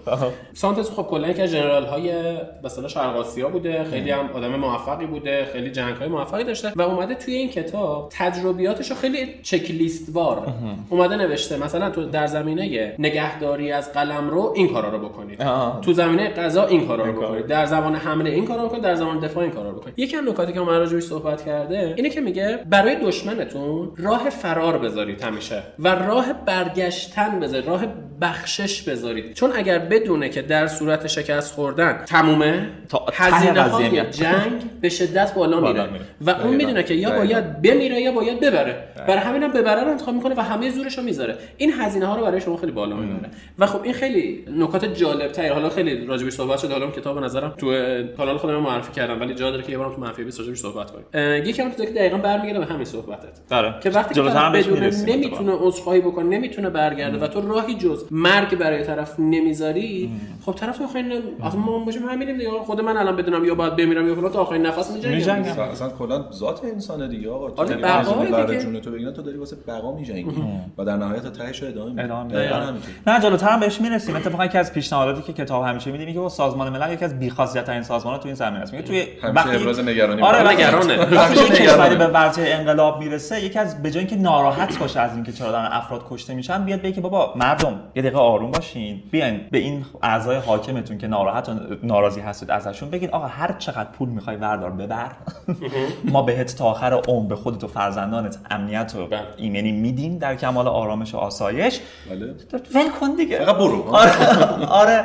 سانتزو خب کلا یکی از ژنرال های مثلا شرق آسیا بوده. خیلی هم آدم موفقی بوده. خیلی جنگ های موفقی داشته. و اومده توی این کتاب تجربیاتش خیلی چک لیست وار اومده نوشته. مثلا تو در زمینه نگهداری از قلم رو این کارا رو بکنید. تو زمینه غذا این کارا رو بکنید در زمان حمله این کارو بکنید در زمان دفاع این کارا رو بکنید یکی از نکاتی که من راجعش صحبت کرده اینه که میگه برای دشمنتون راه فرار بذارید همیشه و راه برگشتن بذارید راه بخشش بذارید. چون اگر بدونه که در صورت شکست خوردن تمومه هزینه های جنگ به شدت بالا میره. و اون می‌دونه که یا باید بمیره یا باید ببره. برای همین هم ببره رو انتخاب می‌کنه و همه زورش رو می‌ذاره. این هزینه ها رو برای شما خیلی بالا می‌بره. و خب این خیلی نکات جالب تر حالا خیلی راجبش صحبت شده حالا کتاب نظرم. تو کانال خودم معرفی کردم ولی جا داره که یه بارم تو منفی 20 راجبش صحبت کنیم. یکی هم تو که دقیقاً برمیگرده به همین صحبتت. داره. که وقتی که بدون نمی‌تونه عذرخواهی بکنه نمی‌تونه برگرده و تو راهی جز مرگ برای طرف نمی‌ذاری خب طرف آخرین اصلا ما باشیم همینیم دیگه. خود من الان بدونم یا باید بمیرم یا فلان تا آخرین نفس میجنگم. اصلا کلا ذات انسان دیگه آقا. آره بقا دیگه. جون تو بگینا تو داری واسه بقا میجنگی. و در نهایت تا تهش ادامه میدی. نه جلوتر هم بهش می‌رسیم. اتفاقا یکی از پیشنهاداتی که کتاب همیشه میدیم که سازمان ملل یکی از بی‌خاصیت ترین سازمان‌ها تو این زمینه است. میگه توی وقتی ابراز نگرانی آره نگرانه وقتی کشوری به ورطه انقلاب می‌رسه یکی از به جای اینکه ناراحت باشه از اینکه چرا دارن افراد کشته میشن بیاد بگه بابا مردم یه دقیقه آروم باشین. بیاین به این اعضای حاکمتون که ناراحت و ناراضی هستید ازشون بگین آقا هر چقدر پول می‌خوای وردار ببر ما بهت تا آخر عمر به خودت و فرزندانت امنیت و بله. ایمنی میدیم در کمال آرامش و آسایش. بله. ول کن دیگه. فقط برو. آره, آره.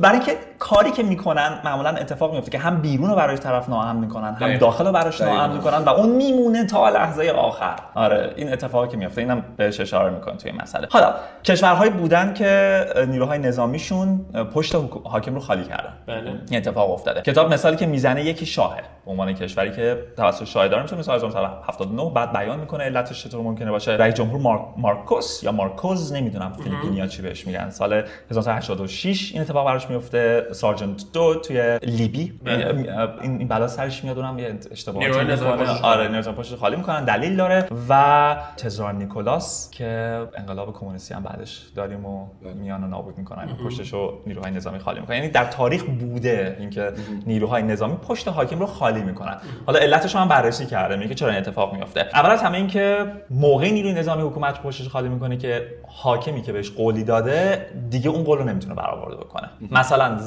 برای اینکه کاری که می‌کنن معمولا اتفاق میفته که هم بیرون رو برای طرف ناامن می‌کنن هم داخل رو براش ناامن می‌کنن و اون میمونه تا لحظه آخر. آره این اتفاقی که میفته اینم بهش اشاره می‌کنه توی مسئله. حالا کشورهایی بودن که نیروهای نظامیشون پشت حاکم رو خالی کردن. بله. این اتفاق افتاده. کتاب مثالی که می‌زنه یکی شاهه. به عنوان کشوری که توسط شاه داره می‌تونه مثلا 1979 بعد بیان می‌کنه علتش چطور ممکنه باشه. رئیس جمهور مارک مارکوس یا مارکوز نمی‌دونم فیلیپینیا چی بهش میگن. سال 1986 این اتفاق براش میفته سارجنت دو توی لیبی. بله. این بلا سرش میاد اونم یه اشتباهاتی می‌کنه. آره نظام پشت خالی می‌کنن. دلیل داره. و تزار نیکولاس که انقلاب کمونیستی هم بعدش داریم و بله. میان و نابود می‌کنن. پشتش رو نیروهای نظامی خالی می‌کنن. یعنی در تاریخ بوده اینکه نیروهای نظامی پشت حاکم رو خالی می‌کنن. حالا علتش هم بررسی کرده میگه چرا این اتفاق میفته اول از همه اینکه موقع نیروی نظامی حکومت پشتش خالی می‌کنه که حاکمی که بهش قولی داده دیگه اون قول رو نمی‌تونه برآورده بکنه. مثلا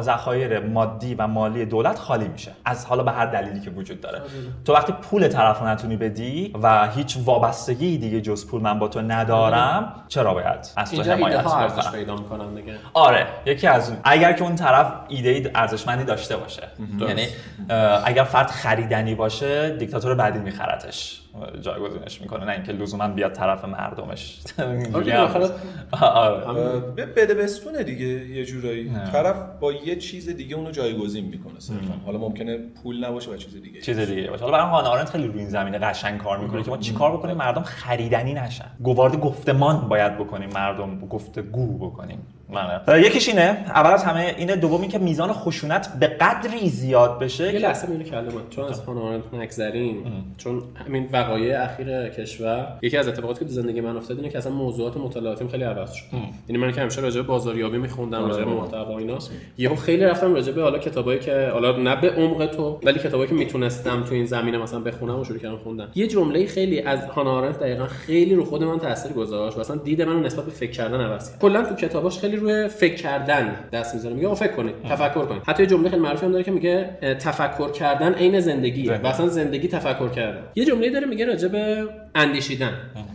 ذخایر مادی و مالی دولت خالی میشه. از حالا به هر دلیلی که وجود داره. تو وقتی پول طرف نتونی بدی و هیچ وابستگی دیگه جز پول من با تو ندارم چرا باید؟ از تو حمایت پیدا دیگه. آره. یکی از اون اگر که اون طرف ایده ای ارزشمندی داشته باشه. یعنی اگر فرد خریدنی باشه دیکتاتور بعدی میخرتش. جایگزینش می‌کنه نه اینکه لزوما بیاد طرف مردمش. آره بده بستونه دیگه یه جورایی. طرف با یه چیز دیگه اونو جایگزین می‌کنه صرفا. حالا ممکنه پول نباشه و چیز دیگه چیز دیگه باشه. حالا برای هانا آرنت خیلی روی این زمینه قشنگ کار می‌کنه که ما چیکار بکنیم؟ مردم خریدنی نشن. گوارد گفتمان باید بکنیم. مردم گفتگو بکنیم. بله یکیش اینه. اول از همه اینه دومی که میزان خشونت به قدری زیاد بشه یه که لحظه میونه کلمات چون از هانا نگذریم چون همین وقایع اخیر کشور یکی از اتفاقاتی که تو زندگی من افتاد اینه که اصلا موضوعات مطالعاتیم خیلی عوض شد. یعنی من که همیشه راجع به بازاریابی میخوندم راجع به محتوا اینا. یهو خیلی رفتم راجع به حالا کتابایی که حالا نه به عمق تو ولی کتابایی که می‌تونستم تو این زمینه مثلا بخونم و شروع کردم خوندن. یه جمله خیلی از هانا آرنت دقیقا خیلی رو خود من تاثیر گذاشت و اصلا دید منو نسبت به فکر کردن عوض کرد. کلا تو کتاباش خیلی روی فکر کردن دست می‌ذاره. میگه آقا فکر کنید تفکر کنید. حتی یه جمله خیلی معروفی هم داره که میگه تفکر کردن عین زندگیه. و اصلا زندگی تفکر کردن. یه جمله داره میگه راجع به اندیشیدن.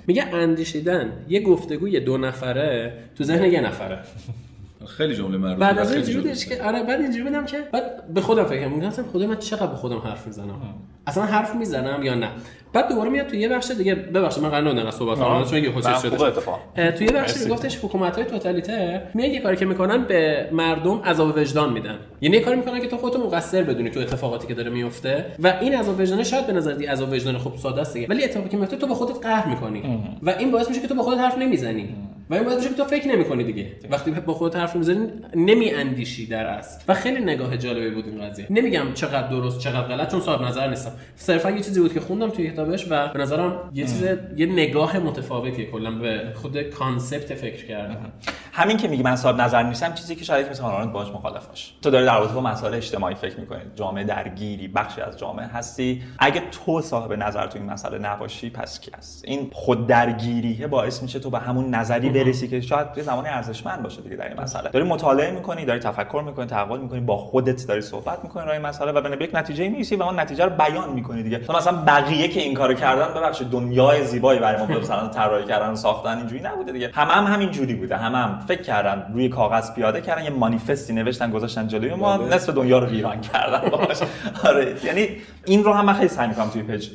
میگه اندیشیدن یه گفتگوی دو نفره تو ذهن یه نفره. خیلی جمله معروفه بعد از اینجوری بودش که آره بعد اینجوری بودم که بعد به خودم فکر کردم خدا من چقدر به خودم حرف می‌زنم. اصلا حرف می‌زنم یا نه. بعد دوباره میاد تو یه بخش دیگه ببخشید من قرار نبودم صحبت کنم چون یه چیز شده توی یه بخشی میگفتش حکومت های توتالیته میان یه کاری که می‌کنن به مردم عذاب وجدان میدن. یعنی یه کاری می‌کنن که تو خودتو مقصر بدونی تو اتفاقاتی که داره میفته و این عذاب وجدان شاید به نظر دی عذاب وجدان خوب ساده است دیگه. ولی اتفاقی که میفته تو به خودت قهر می‌کنی. و این باعث میشه که تو به خودت حرف نمی‌زنی. و این باعث میشه تو فکر نمی‌کنی دیگه. وقتی با خودت حرف می‌زنی نمیاندیشی در اصل. و خیلی نگاه جالبی بود این قضیه. نمیگم چقدر درست چقدر غلط چون صاحب نظر نیستم. صرفا یه چیزی بود که خوندم توی کتابش و به نظرم یه چیز یه نگاه متفاوتیه کلا به خود concept فکر کردن. همین که میگی من صاحب نظر نیستم چیزی که شاید مثل هانا آرنت باش مخالف باشه. تو داری در رابطه با مسائل اجتماعی فکر می‌کنی. جامعه درگیری بخشی از جامعه هستی. اگه تو صاحب نظر تو این مسئله نباشی پس کی هست این خود درگیریه باعث میشه تو به همون نظری برسی که شاید یه زمانی ارزشمند باشه دیگه در این مسئله. داری مطالعه می‌کنی داری تفکر می‌کنی تحقیق می‌کنی با خودت داری صحبت می‌کنی این مسئله و به یک نتیجه می‌رسی و اون نتیجه رو بیان می‌کنی دیگه. تو مثلا بقیه که این کارو کردن ببخشید دنیای زیبایی برای ما مثلا طراحی کردن ساختن اینجوری نبوده دیگه. هم هم همین جوری بوده. هم هم فکر کردن روی کاغذ پیاده کردن یه مانیفستی نوشتن گذاشتن جلوی ما. نصف دنیا رو ویران کردن. باش. آره. یعنی این رو هم من خیلی سعی می‌کنم توی پیج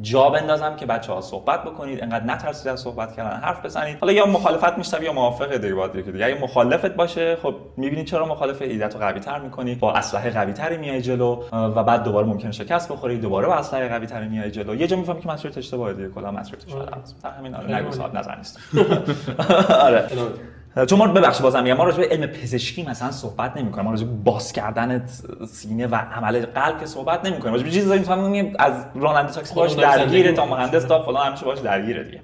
جا بندازم که بچه ها صحبت بکنید انقدر نترسید از صحبت کردن حرف بزنید. حالا یا مخالفت میشنوی یا موافقه دیگه باید دیگه دیگه. اگه مخالفت باشه خب می‌بینید چرا مخالفه ایده‌تو قوی تر می‌کنی؟ با اسلحه قوی تری میای جلو و بعد دوباره ممکنه شکست بخوری دوباره با اسلحه قوی تری میای جلو. یه جا می‌فهمی که مسیرت اشتباهه دیگه کلا است. در همین آره نگو صاحب نظر نیست. آره. چون ما ببخشید بازم میگم ما راجع به علم پزشکی مثلا صحبت نمی‌کنیم. ما راجع به باز کردن سینه و عمل قلب که صحبت نمی‌کنیم. راجع به چیزی داریم از راننده تاکسی باش درگیره تا. مهندس تا فلان همیشه باش درگیره دیگه.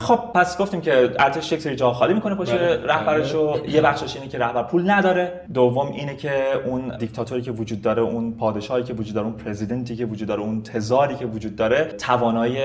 خب پس گفتیم که ارتش یک سری جا خالی می‌کنه پشت بله. رهبرشو. یه بخشش اینه که رهبر پول نداره. دوم اینه که اون دیکتاتوری که وجود داره اون پادشاهی که وجود داره اون پرزیدنتی که وجود داره اون تزاری که وجود داره توانایی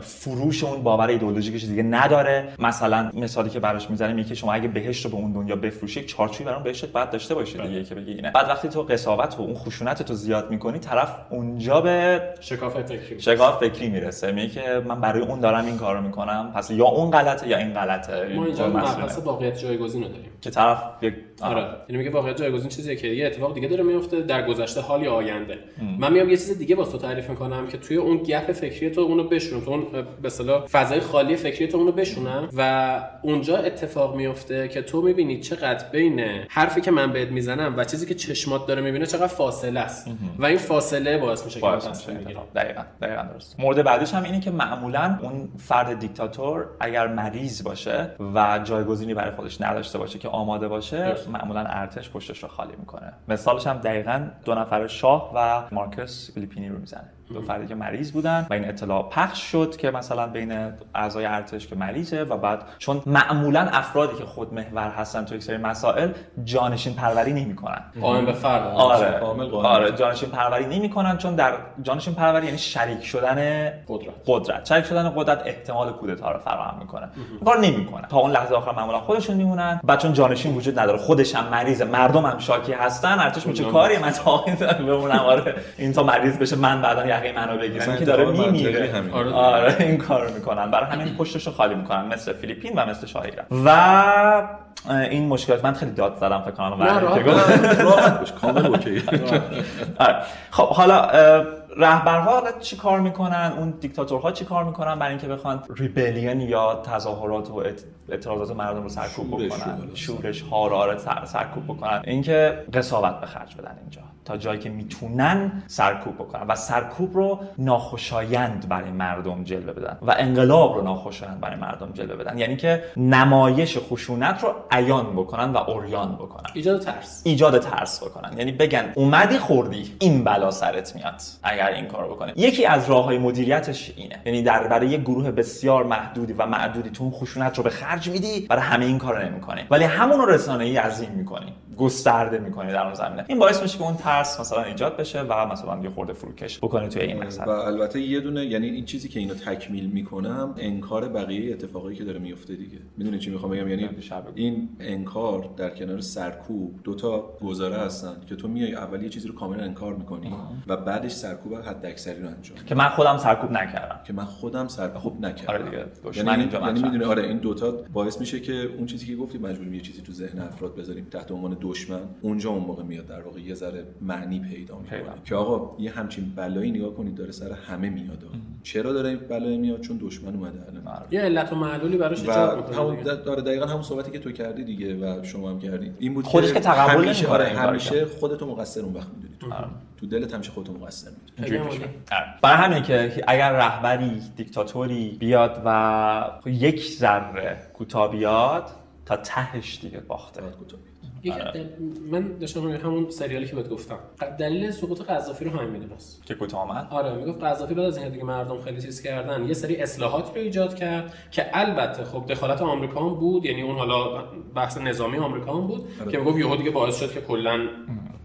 فروش اون باور ایدئولوژیکش دیگه نداره. مثلا مثالی که براش می‌زنیم که شما اگه بهشت رو به اون دنیا بفروشی یک چارچوبی برام بهشت بعد داشته باشی دیگه که بگی اینه. بعد وقتی تو قضاوت و اون خشونت تو زیاد می‌کنی طرف اونجا به شکاف فکری. شگاف فکری می‌رسه. میگه که من برای اون دارم این کارو می‌کنم. پس یا اون غلطه یا این غلطه ما اینجا. مبحث واقعیت جایگزین رو داریم که طرف یک آره. یعنی میگه واقعیت جایگزین چیزیه که یه اتفاق دیگه داره میفته در گذشته حال یا آینده من میام یه چیز دیگه واسه تو تعریف می‌کنم که توی اون گپ فکری تو اونو بشونم. تو اون به اصطلاح فضای خالی فکری تو اونو بشونم و اونجا اتفاق میفته که تو می‌بینی چقدر بین حرفی که من بهت می‌زنم و چیزی که چشمات داره می‌بینه چقدر فاصله است. و این فاصله باعث میشه که باعث میشه. دقیقاً دقیقاً درست. مورد بعدیش هم اینه که معمولا اون فرد دیکتاتور اگر مریض باشه و جایگزینی برای خودش نداشته باشه که آماده باشه درست. معمولا ارتش پشتش رو خالی می‌کنه. مثالش هم دقیقاً دو نفر شاه و مارکس فیلیپینی رو می‌زنه. دو فردی که مریض بودن و این اطلاع پخش شد که مثلا بین اعضای ارتش که مریضه و بعد چون معمولا افرادی که خود محور هستن تو یک سری مسائل جانشین پروری نمی‌کنن. قائم به فرد آره. آره جانشین پروری نمی‌کنن چون در جانشین پروری یعنی شریک شدن قدرت. قدرت. شریک شدن قدرت احتمال کودتا رو فراهم می‌کنه. کار نمی‌کنن. تا اون لحظه آخر معمولا خودشون میمونن. بعد چون جانشین وجود نداره خودش هم مریضه مردم هم شاکی هستن ارتش میگه چه کاری من تا بمونم آره. این تا مریض بشه من بعدا یقه منو این که داره میمیره. آره. آره این کارو می‌کنن. برای همین پشتش رو خالی می‌کنن مثل فیلیپین و مثل شاه ایران و این مشکلات من خیلی داد زدم فکر کنم نه، راحت کامل اوکی. آره. خب حالا رهبرها حالا چی کار می‌کنن؟ اون دیکتاتورها چی کار می‌کنن برای اینکه بخوان ریبلیون یا تظاهرات و اعت- اعتراضات مردم رو سرکوب بکنن. شورش ها رو آره سر- سرکوب بکنن. اینکه قصاوت به خرج بدن اینجا. تا جایی که می‌تونن سرکوب بکنن و سرکوب رو ناخوشایند برای مردم جلوه بدن و انقلاب رو ناخوشایند برای مردم جلوه بدن. یعنی که نمایش خشونت رو عیان بکنن و اوریان بکنن. ایجاد ترس. ایجاد ترس بکنن. یعنی بگن اومدی خوردی این بلا سرت میاد اگر این کارو بکنه یکی از راه های مدیریتش اینه. یعنی در برای یک گروه بسیار محدودی و معدودی تو اون خشونت رو به خرج میدی برای همه این کارو نمی‌کنی. ولی همون رو رسانه ای عظیم می‌کنی گسترده می‌کنی در اون زمینه. این باعث میشه که اون ترس مثلا ایجاد بشه و مثلا یه خورده فروکش بکنه توی این مسئله و البته یه دونه یعنی این چیزی که اینو تکمیل می‌کنم انکار بقیه اتفاقایی که داره میفته دیگه. می‌دونی چی می‌خوام بگم؟ یعنی این انکار در کنار سرکوب دوتا گزاره هستن که تو میای اول یه چیزی رو کاملا انکار می‌کنی و بعدش سرکوب حد اکثری رو انجام که من خودم سرکوب نکردم. که من خودم سرکوب نکردم. آره دیگه یعنی, اینجا یعنی می‌دونی آره این دوتا باعث میشه که اون چیزی که گفتی مجبوریم یه چیزی تو ذهن افراد بذاریم تحت عنوان دشمن اونجا اون موقع میاد در واقع یه ذره معنی پیدا می‌کنه. که آقا یه همچین بلایی نگاه کنید داره سر همه میاد. چرا داره این بلایی میاد؟ چون دشمن اومده الان. یه علت و معلولی براش ایجاد می‌کنه همون داره دقیقاً همون صحبتی که تو کردی دیگه و شما هم کردید این بود خودش که تقبل همیشه آره همیشه خودتو مقصر اون وقت می‌دونی. تو تو دلت همیشه خودتو مقصر می‌دونی. برای همین که اگر رهبری دیکتاتوری بیاد و یک ذره کوتاه بیاد تا تهش دیگه باخته. آره. من داشتم همون سریالی که بهت گفتم. دلیل سقوط قذافی رو همین می‌دونست که کوتاه آمد؟ آره می‌گفت قذافی بعد از اینکه دیگه مردم خیلی چیز کردن یه سری اصلاحات رو ایجاد کرد که البته خب دخالت آمریکا هم بود یعنی اون حالا بحث نظامی آمریکا هم بود آره. که می‌گفت یهو دیگه باعث شد که کلا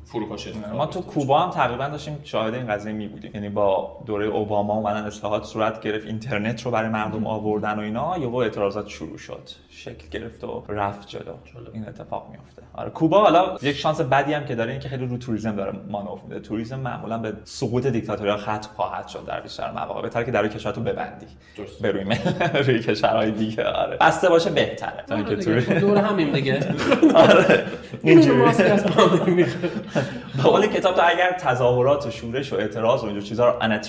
فروپاشی ما تو کوبا هم تقریبا داشتیم شاهد این قضیه می بودیم. یعنی با دوره اوباما اومدن اصلاحات صورت گرفت اینترنت رو برای مردم آوردن و اینا یهو اعتراضات شروع شد. شکل گرفت و رفت جلو. این اتفاق میفته آره کوبا حالا یک شانس بدی هم که داره این که خیلی رو توریسم داره مانور میده. توریسم معمولا به سقوط دیکتاتوری ختم خواهد شد در بیشتر مواقع. بهتره که در کشور تو ببندی. به روی روی کشورهای دیگه آره. بسته باشه بهتره. تا اینکه تو دور همین دیگه. آره. اینجوری. به کتاب تو اگر تظاهرات و شورش و اعتراض و اینجور چیزا رو ان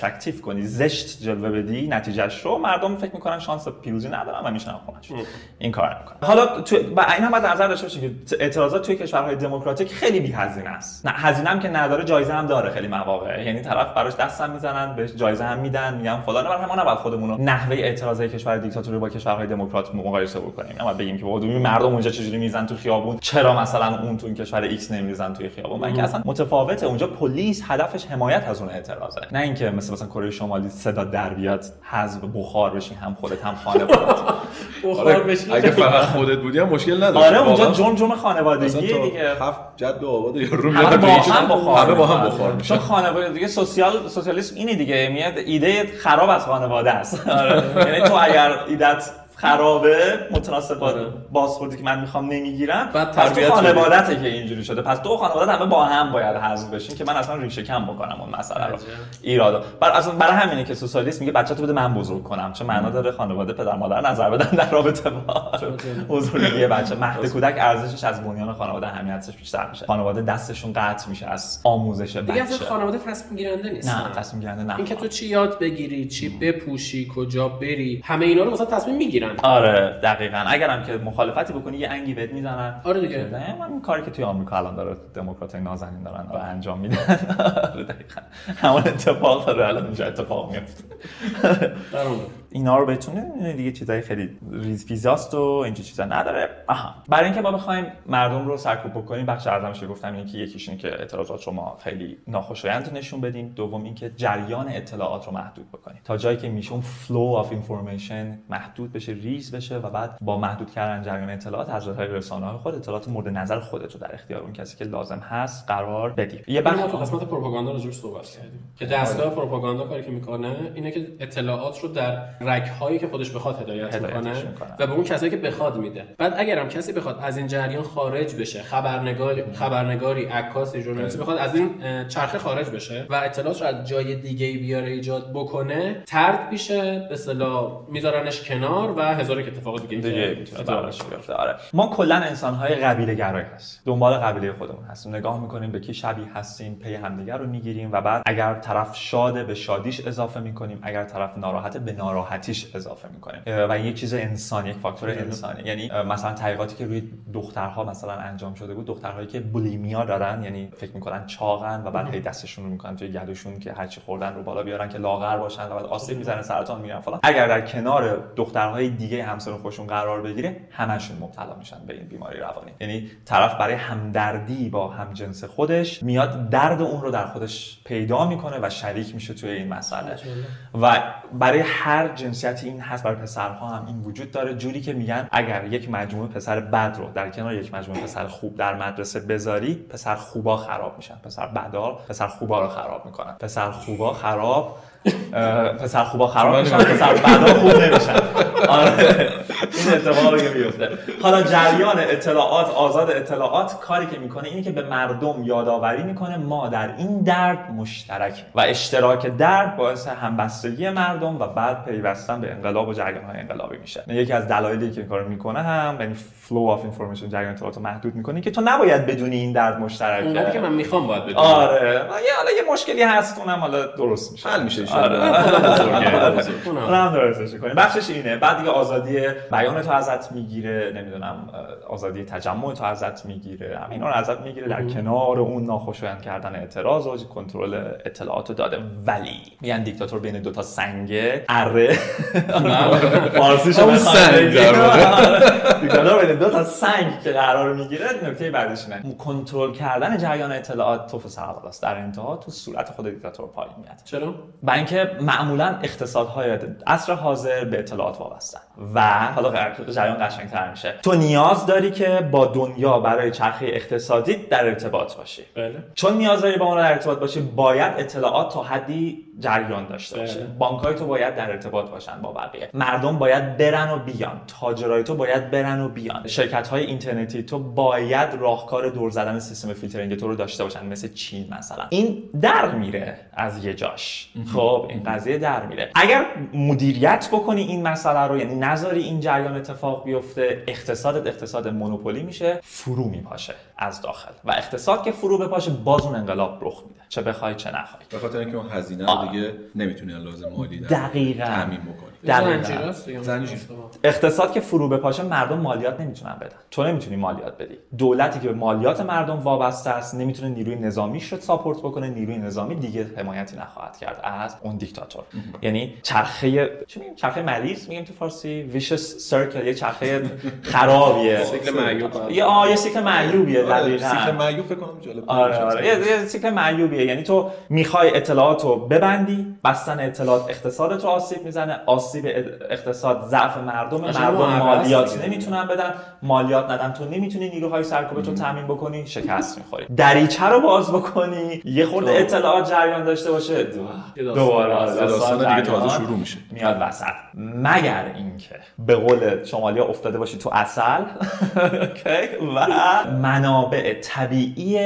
کنی زشت جلوه بدی نتیجهش رو مردم فکر می‌کنن شانس پیروزی ندارن و میشن خونش این کار می‌کنن حالا تو با این هم بعد نظر داشته باشید که اعتراضات توی کشورهای دموکراتیک خیلی بی هزینه است. نه هزینه هم که نداره جایزه هم داره خیلی مواقع. یعنی طرف براش دستم می‌زنن بهش جایزه هم میدن میگن فلان برای همون نباید خودمون رو نحوه اعتراض کشور دیکتاتوری با کشورهای دموکرات مقایسه بکنیم. اما بگیم که بودومی مردم اونجا چجوری می‌زنن تو خیابون؟ چرا مثلا اون تو این کشور ایکس نمی‌زنن توی خیابون؟ من اصلا متفاوته. اونجا پلیس هدفش حمایت از اون اعتراضه. نه اینکه مثل مثلا کره شمالی صدا در بیاد حذف بخار بشین هم خودت هم خانواده بخار بشین اگه فقط خودت بودی هم مشکل نداره آره اونجا جم جم خانوادگی دیگه. هفت جد و آباد یا رو همه با هم بخار همه با هم بخار میشن. چون خانواده دیگه سوسیال سوسیالیسم اینه دیگه میاد ایده خراب از خانواده است. آره. یعنی تو اگر ایدت خرابه متناسب با آره. بازخوردی که من می‌خوام نمی‌گیرم. پس تو خانوادته که اینجوری شده. پس تو خانواده همه با هم باید حذف بشین که من اصلا ریشه کم بکنم اون مسئله رو. ایراد بر اصلا برای همینه که سوسیالیسم میگه بچه تو بده من بزرگ کنم. چه معنا داره خانواده پدر مادر نظر بدن در رابطه با بزرگی بچه. مهد کودک ارزشش از بنیان خانواده اهمیتش بیشتر میشه. خانواده دستشون قطع میشه از آموزش بچه. دیگه خانواده تصمیم گیرنده نیست. نه تصمیم گیرنده نه. اینکه تو چی یاد بگیری چی بپوشی کجا بری همه اینا رو مثلا تصمیم می‌گیرن. آره دقیقا. اگرم که مخالفتی بکنی یه انگی بهت می‌زنن. آره دیگه. من این کاری که توی آمریکا الان داره دموکراتای نازنین دارن و انجام میدن. آره دقیقا. همون اتفاق داره. الان اینجا اتفاق میفته اینا رو بتونه دیگه چیزای خیلی ریز پیزاست و اینجا چیزا نداره. آها. برای اینکه ما بخوایم مردم رو سرکوب بکنیم بخش عرضم گفتم اینه که یکیش که اعتراضات رو ما خیلی ناخوشایند نشون بدیم. دوم اینکه جریان اطلاعات رو محدود بکنیم. تا جایی که میشون flow of information محدود بشه ریز بشه و بعد با محدود کردن جریان اطلاعات از طریق رسانه خود اطلاعات مورد نظر خودت رو در اختیار اون کسی که لازم هست قرار بدی یه بخش تو قسمت پروپاگاندا رو صحبت کردیم. که دستگاه پروپاگاندا کاری که می‌کنه اینه که اطلاعات رو در رگ هایی که خودش بخواد هدایت, می‌کنه و به اون کسایی که بخواد میده. بعد اگرم کسی بخواد از این جریان خارج بشه خبرنگار خبرنگاری عکاسی ژورنالیستی بخواد از این چرخه خارج بشه و اطلاعات رو از جای دیگه بیاره ایجاد بکنه ترد میشه به اصطلاح میذارنش کنار و هزار یک اتفاق دیگه دیگه براش بیفته آره ما کلا انسان های قبیله گرایی هستیم. دنبال قبیله خودمون هستیم. نگاه می‌کنیم به کی شبیه هستیم پی همدیگه رو می‌گیریم و بعد اگر طرف شاده به شادیش اضافه می‌کنیم اگر طرف ناراحته به ناراحتیش اضافه می‌کنیم و یک چیز انسانی یک فاکتور انسانی. یعنی مثلا تحقیقاتی که روی دخترها مثلا انجام شده بود دخترهایی که بولیمیا دارن یعنی فکر می‌کنن چاقن و بعد هی دستشون رو می‌کنن توی گلوشون که هرچی خوردن رو بالا بیارن که لاغر باشن و بعد آسیب می‌زنه سرطان می‌گیرن فلان. اگر در کنار دخترهای دیگه همسر خودشون قرار بگیره همشون مبتلا میشن به این بیماری روانی. یعنی طرف برای همدردی با همجنس خودش میاد درد اون رو در خودش پیدا می‌کنه و شریک میشه توی این مسئله. و برای هر جنسیتی این هست برای پسرها هم این وجود داره. جوری که میگن اگر یک مجموعه پسر بد رو در کنار یک مجموعه پسر خوب در مدرسه بذاری پسر خوبا خراب میشن. پسر بدا پسر خوبا رو خراب می‌کنن. پسر خوبا خراب پسر خوبا خراب میشن پسر بدا خوب نمیشن. آره. این اتفاقی که میفته حالا جریان اطلاعات آزاد اطلاعات کاری که می‌کنه اینه که به مردم یادآوری می‌کنه ما در این درد مشترک و اشتراک درد باعث همبستگی مردم و بعد پیوستن به انقلاب و جریان های انقلابی میشه. یکی از دلایلی که این کارو می‌کنه هم یعنی flow of information جریان اطلاعات محدود می‌کنه که تو نباید بدونی این درد مشترکه. اونقدر که من می‌خوام باید بدونم. آره. یه حالا یه مشکلی هست اونم حالا درست میشه. حل میشه اونم درستش کنیم بخشش اینه. بعد دیگه آزادی بیان تو ازت می‌گیره. نمی‌دونم آزادی تجمع تو ازت می‌گیره. اینا رو ازت می‌گیره. در کنار اون ناخوشایند کردن اعتراض و کنترل اطلاعات داده. ولی میگن دیکتاتور بین دو تا سنگه. اره. فارسیش هم سنگ دیکتاتور بین دو تا سنگ که قرار می‌گیره. نکته بعدش اینه. کنترل کردن جریان اطلاعات تو است در انتها تو صورت خود دیکتاتور پایین میاد. چرا؟ برای اینکه معمولا اقتصادهای عصر حاضر به اطلاعات وابستن. و حالا جریان قشنگتر میشه. تو نیاز داری که با دنیا برای چرخه اقتصادی در ارتباط باشی. بله. چون نیاز داری با اون در ارتباط باشی باید اطلاعات تا حدی جریان داشته باشه بله. بانکای تو باید در ارتباط باشن با بقیه. مردم باید برن و بیان. تاجرای تو باید برن و بیان. شرکت های اینترنتی تو باید راهکار دور زدن سیستم فیلترینگ تو رو داشته باشن. مثل چین مثلا. این در میره از یه جاش. خب؟ این قضیه در میره. اگر مدیریت بکنی این مسئله رو یعنی نذاری این جریان اتفاق بیفته اقتصادت اقتصاد مونوپولی میشه فرو میپاشه از داخل. و اقتصاد که فرو بپاشه باز اون انقلاب رخ میده. چه بخوای چه نخوای. به خاطر اینکه اون هزینه رو دیگه نمی‌تونی لازم مالی در دقیقاً. تامین بکنی. دقیقاً. اقتصاد. که فرو بپاشه مردم مالیات نمی‌تونن بدن. تو نمی‌تونی مالیات بدی. دولتی که به مالیات مردم وابسته است نمی‌تونه نیروی نظامیش رو ساپورت بکنه نیروی نظامی دیگه حمایتی نخواهد کرد. از اون دیکتاتور. یعنی چرخه چی میگیم؟ چرخه مریض میگیم تو فارسی؟ ویشس سرکل یه چرخه خرابیه. سیکل معیوب. یه آه یه سیکل معیوبیه آره، دقیقاً. سیکل معیوب فکر کنم جالب آره آره. یه, سیکل معیوبیه. یعنی تو می‌خوای اطلاعات رو ببندی بستن اطلاعات اقتصادت رو آسیب می‌زنه. آسیب اقتصاد ضعف مردم مردم مالیات. نمی‌تونن بدن. مالیات ندن. تو نمی‌تونی نیروهای سرکوبت رو تامین بکنی شکست می‌خوری. دریچه رو باز بکنی. یه خورده. اطلاعات جریان داشته باشه. داستان. دوباره. آره، داستان دیگه تازه شروع میشه. میاد وسط مگر اینکه به قول شمالی ها افتاده باشی تو اصل؟ و منابع طبیعی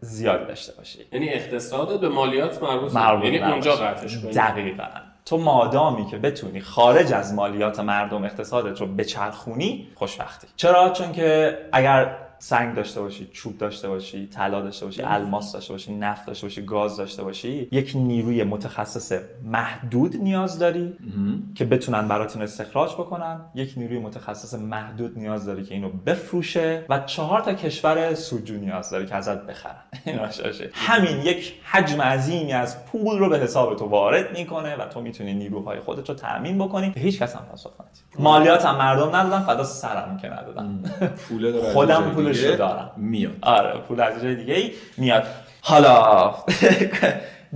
زیادی داشته باشی یعنی اقتصاد به مالیات مربوط یعنی. اونجا قطعش کنی دقیقا تو مادامی که بتونی خارج از مالیات مردم اقتصادت رو بچرخونی خوشبختی چرا چون که اگر سنگ داشته باشی چوب داشته باشی طلا داشته باشی الماس داشته باشی نفت داشته باشی گاز داشته باشی یک نیروی متخصص محدود نیاز داری که بتونن براتون استخراج بکنن. یک نیروی متخصص محدود نیاز داری که اینو بفروشه و چهار تا کشور سودجو نیاز داری که ازت بخرن. همین یک حجم عظیمی از پول رو به حساب تو وارد می‌کنه و تو می‌تونی نیروهای خودت رو تامین بکنی. به هیچ کس هم پاسخ مالیات هم مردم ندادن فدا سرم که ندادن. خودم جای پولش رو دارم. میاد آره پول از جای دیگه ای میاد حالا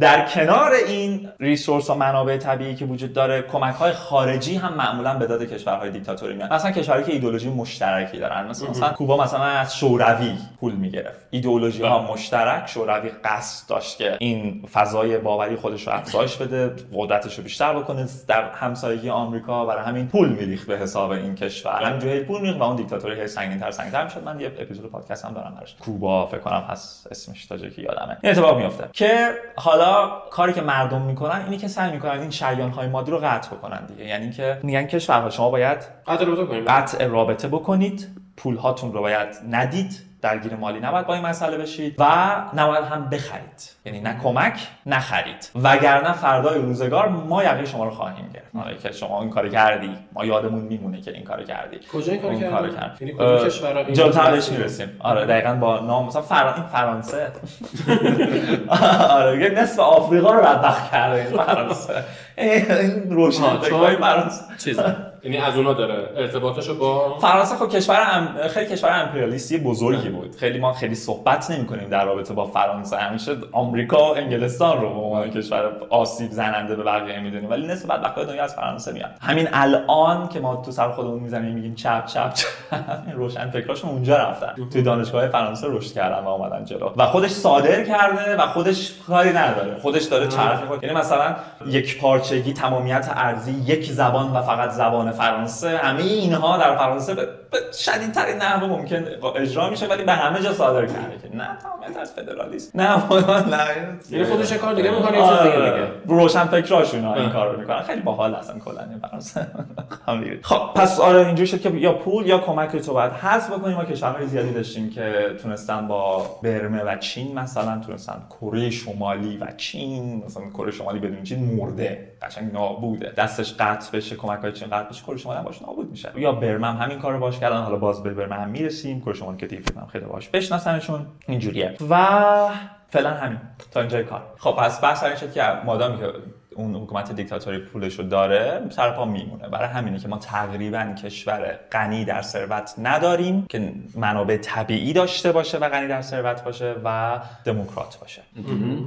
در کنار این ریسورس و منابع طبیعی که وجود داره کمک های خارجی هم معمولا به داد کشورهای دیکتاتوری میاد مثلا کشورهایی که ایدولوژی مشترکی دارن. مثلا, مثلا کوبا مثلا از شوروی پول می‌گرفت. ایدولوژی ها مشترک شوروی قصد داشت که این فضای باوری خودش رو افزایش بده قدرتش رو بیشتر بکنه. در همسایگی آمریکا برای همین پول میریخت به حساب این کشور. همینجوری پول میریخت و اون دیکتاتوری هی سنگین‌تر سنگین‌تر می‌شد. من یه اپیزود پادکست هم دارم براش. کوبا فکر کنم هست اسمش تا جایی که یادمه. این اتفاق میفته که حالا حالا کاری که مردم می‌کنن اینی که سعی می‌کنن این شریان های مادی رو قطع بکنن دیگه. یعنی که میگن کشورها شما باید قطع رابطه قطع رابطه بکنید پول هاتون رو باید ندید. درگیر مالی نباید با این مسئله بشید و نباید هم بخرید. یعنی نه کمک نه خرید. وگرنه فردای روزگار ما یقه شما رو خواهیم گرفت. آره که شما این کارو کردی ما یادمون میمونه که این کارو کردی. کجا این کارو کردی؟ کرد. یعنی کدوم اه، کشورها این؟ می‌رسیم. آره دقیقا با نام مثلا فر... این فرانسه. آره یه نصف آفریقا رو بدبخت کرده فرانسه. این روشن فرانسه. چیز یعنی از اونا داره ارتباطشو با فرانسه خب کشور ام... خیلی کشور امپریالیستی بزرگی بود. خیلی ما خیلی صحبت نمی کنیم در رابطه با فرانسه. همیشه آمریکا و انگلستان رو به عنوان کشور آسیب زننده به بقیه می‌دونیم. ولی نصف بدبختای دنیا از فرانسه میاد. همین الان که ما تو سر خودمون می‌زنیم میگیم چپ چپ چپ این روشن فکراشون اونجا رفتن. توی دانشگاه فرانسه رشد کردن و اومدن جلو. و خودش صادر کرده و خودش کاری نداره. خودش داره چرخ. یعنی مثلا یک پارچگی تمامیت ارضی یک زبان و فقط زبان فرانسه. همه اینها در فرانسه به شدیدترین نحو ممکن اجرا میشه ولی به همه جا صادر کرده که نه تمامیت از فدرالیسم نه نه. یعنی خودش کار دیگه می‌کنه یه چیز دیگه آره. میگه. روشن فکراشون این آه. کار رو می‌کنن. خیلی باحال هستن کلا این فرانسه. خب پس آره اینجوری شد که یا پول یا کمک رو تو باید حذف بکنیم. ما کشورهای زیادی داشتیم که تونستن با برمه و چین مثلا تونستن کره شمالی و چین مثلا کره شمالی بدون چین مرده. قشنگ نابوده. دستش قطع بشه کمک های چین قطع بشه کره شمالی هم باش نابود میشه. یا برمه هم همین کارو باش کردن حالا باز به هم می‌رسیم. کره شمالی که فکر خیلی باش بشناسنشون اینجوریه. و فعلا همین. تا اینجای کار. خب پس بحث این شد که مادامی که اون حکومت دیکتاتوری پولش رو داره سر پا میمونه. برای همینه که ما تقریبا کشور غنی در ثروت نداریم که منابع طبیعی داشته باشه و غنی در ثروت باشه و دموکرات باشه.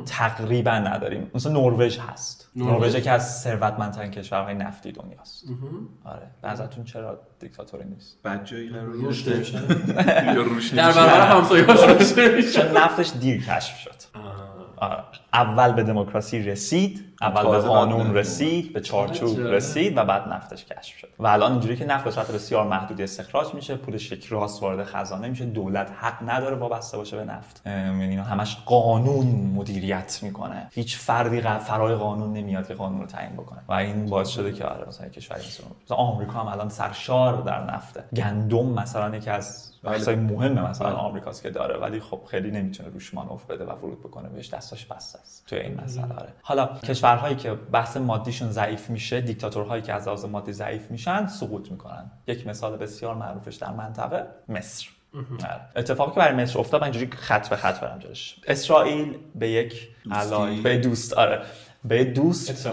تقریبا نداریم. مثلا نروژ هست. نروژ. که از ثروتمندترین کشورهای نفتی دنیاست. آره. نظرتون چرا دیکتاتوری نیست؟ قرار رشد گرفته یا روش در. برابر همسایه‌هاش نفتش دیر کشف شد. آره. اول به دموکراسی رسید. اول به قانون. رسید به چارچوب. رسید و بعد نفتش کشف شد. و الان اینجوری که نفت به صورت بسیار محدودی استخراج میشه پولش یک راست وارد خزانه میشه دولت حق نداره وابسته باشه به نفت. یعنی اینا همش قانون مدیریت می‌کنه. هیچ فردی فرای قانون نمیاد که قانون رو تعیین بکنه. و این باعث شده که آره مثلا کشوری مثل مثلا آمریکا هم الان سرشار در نفته. گندم مثلا یکی از بله. بحثای مهمه مثلا آمریکاست که داره. ولی خب خیلی نمی‌تونه روش مانور بده و ورود بکنه بهش. دستاش بسته است. توی این مسئله آره. حالا کشورهایی که بحث مادیشون ضعیف میشه دیکتاتورهایی که از لحاظ مادی ضعیف میشن سقوط می‌کنن. یک مثال بسیار معروفش در منطقه مصر. آره. اتفاقی که برای مصر افتاد من اینجوری خط به خط برم جلوش. اسرائیل به یک. علای به دوست آره. به دوست.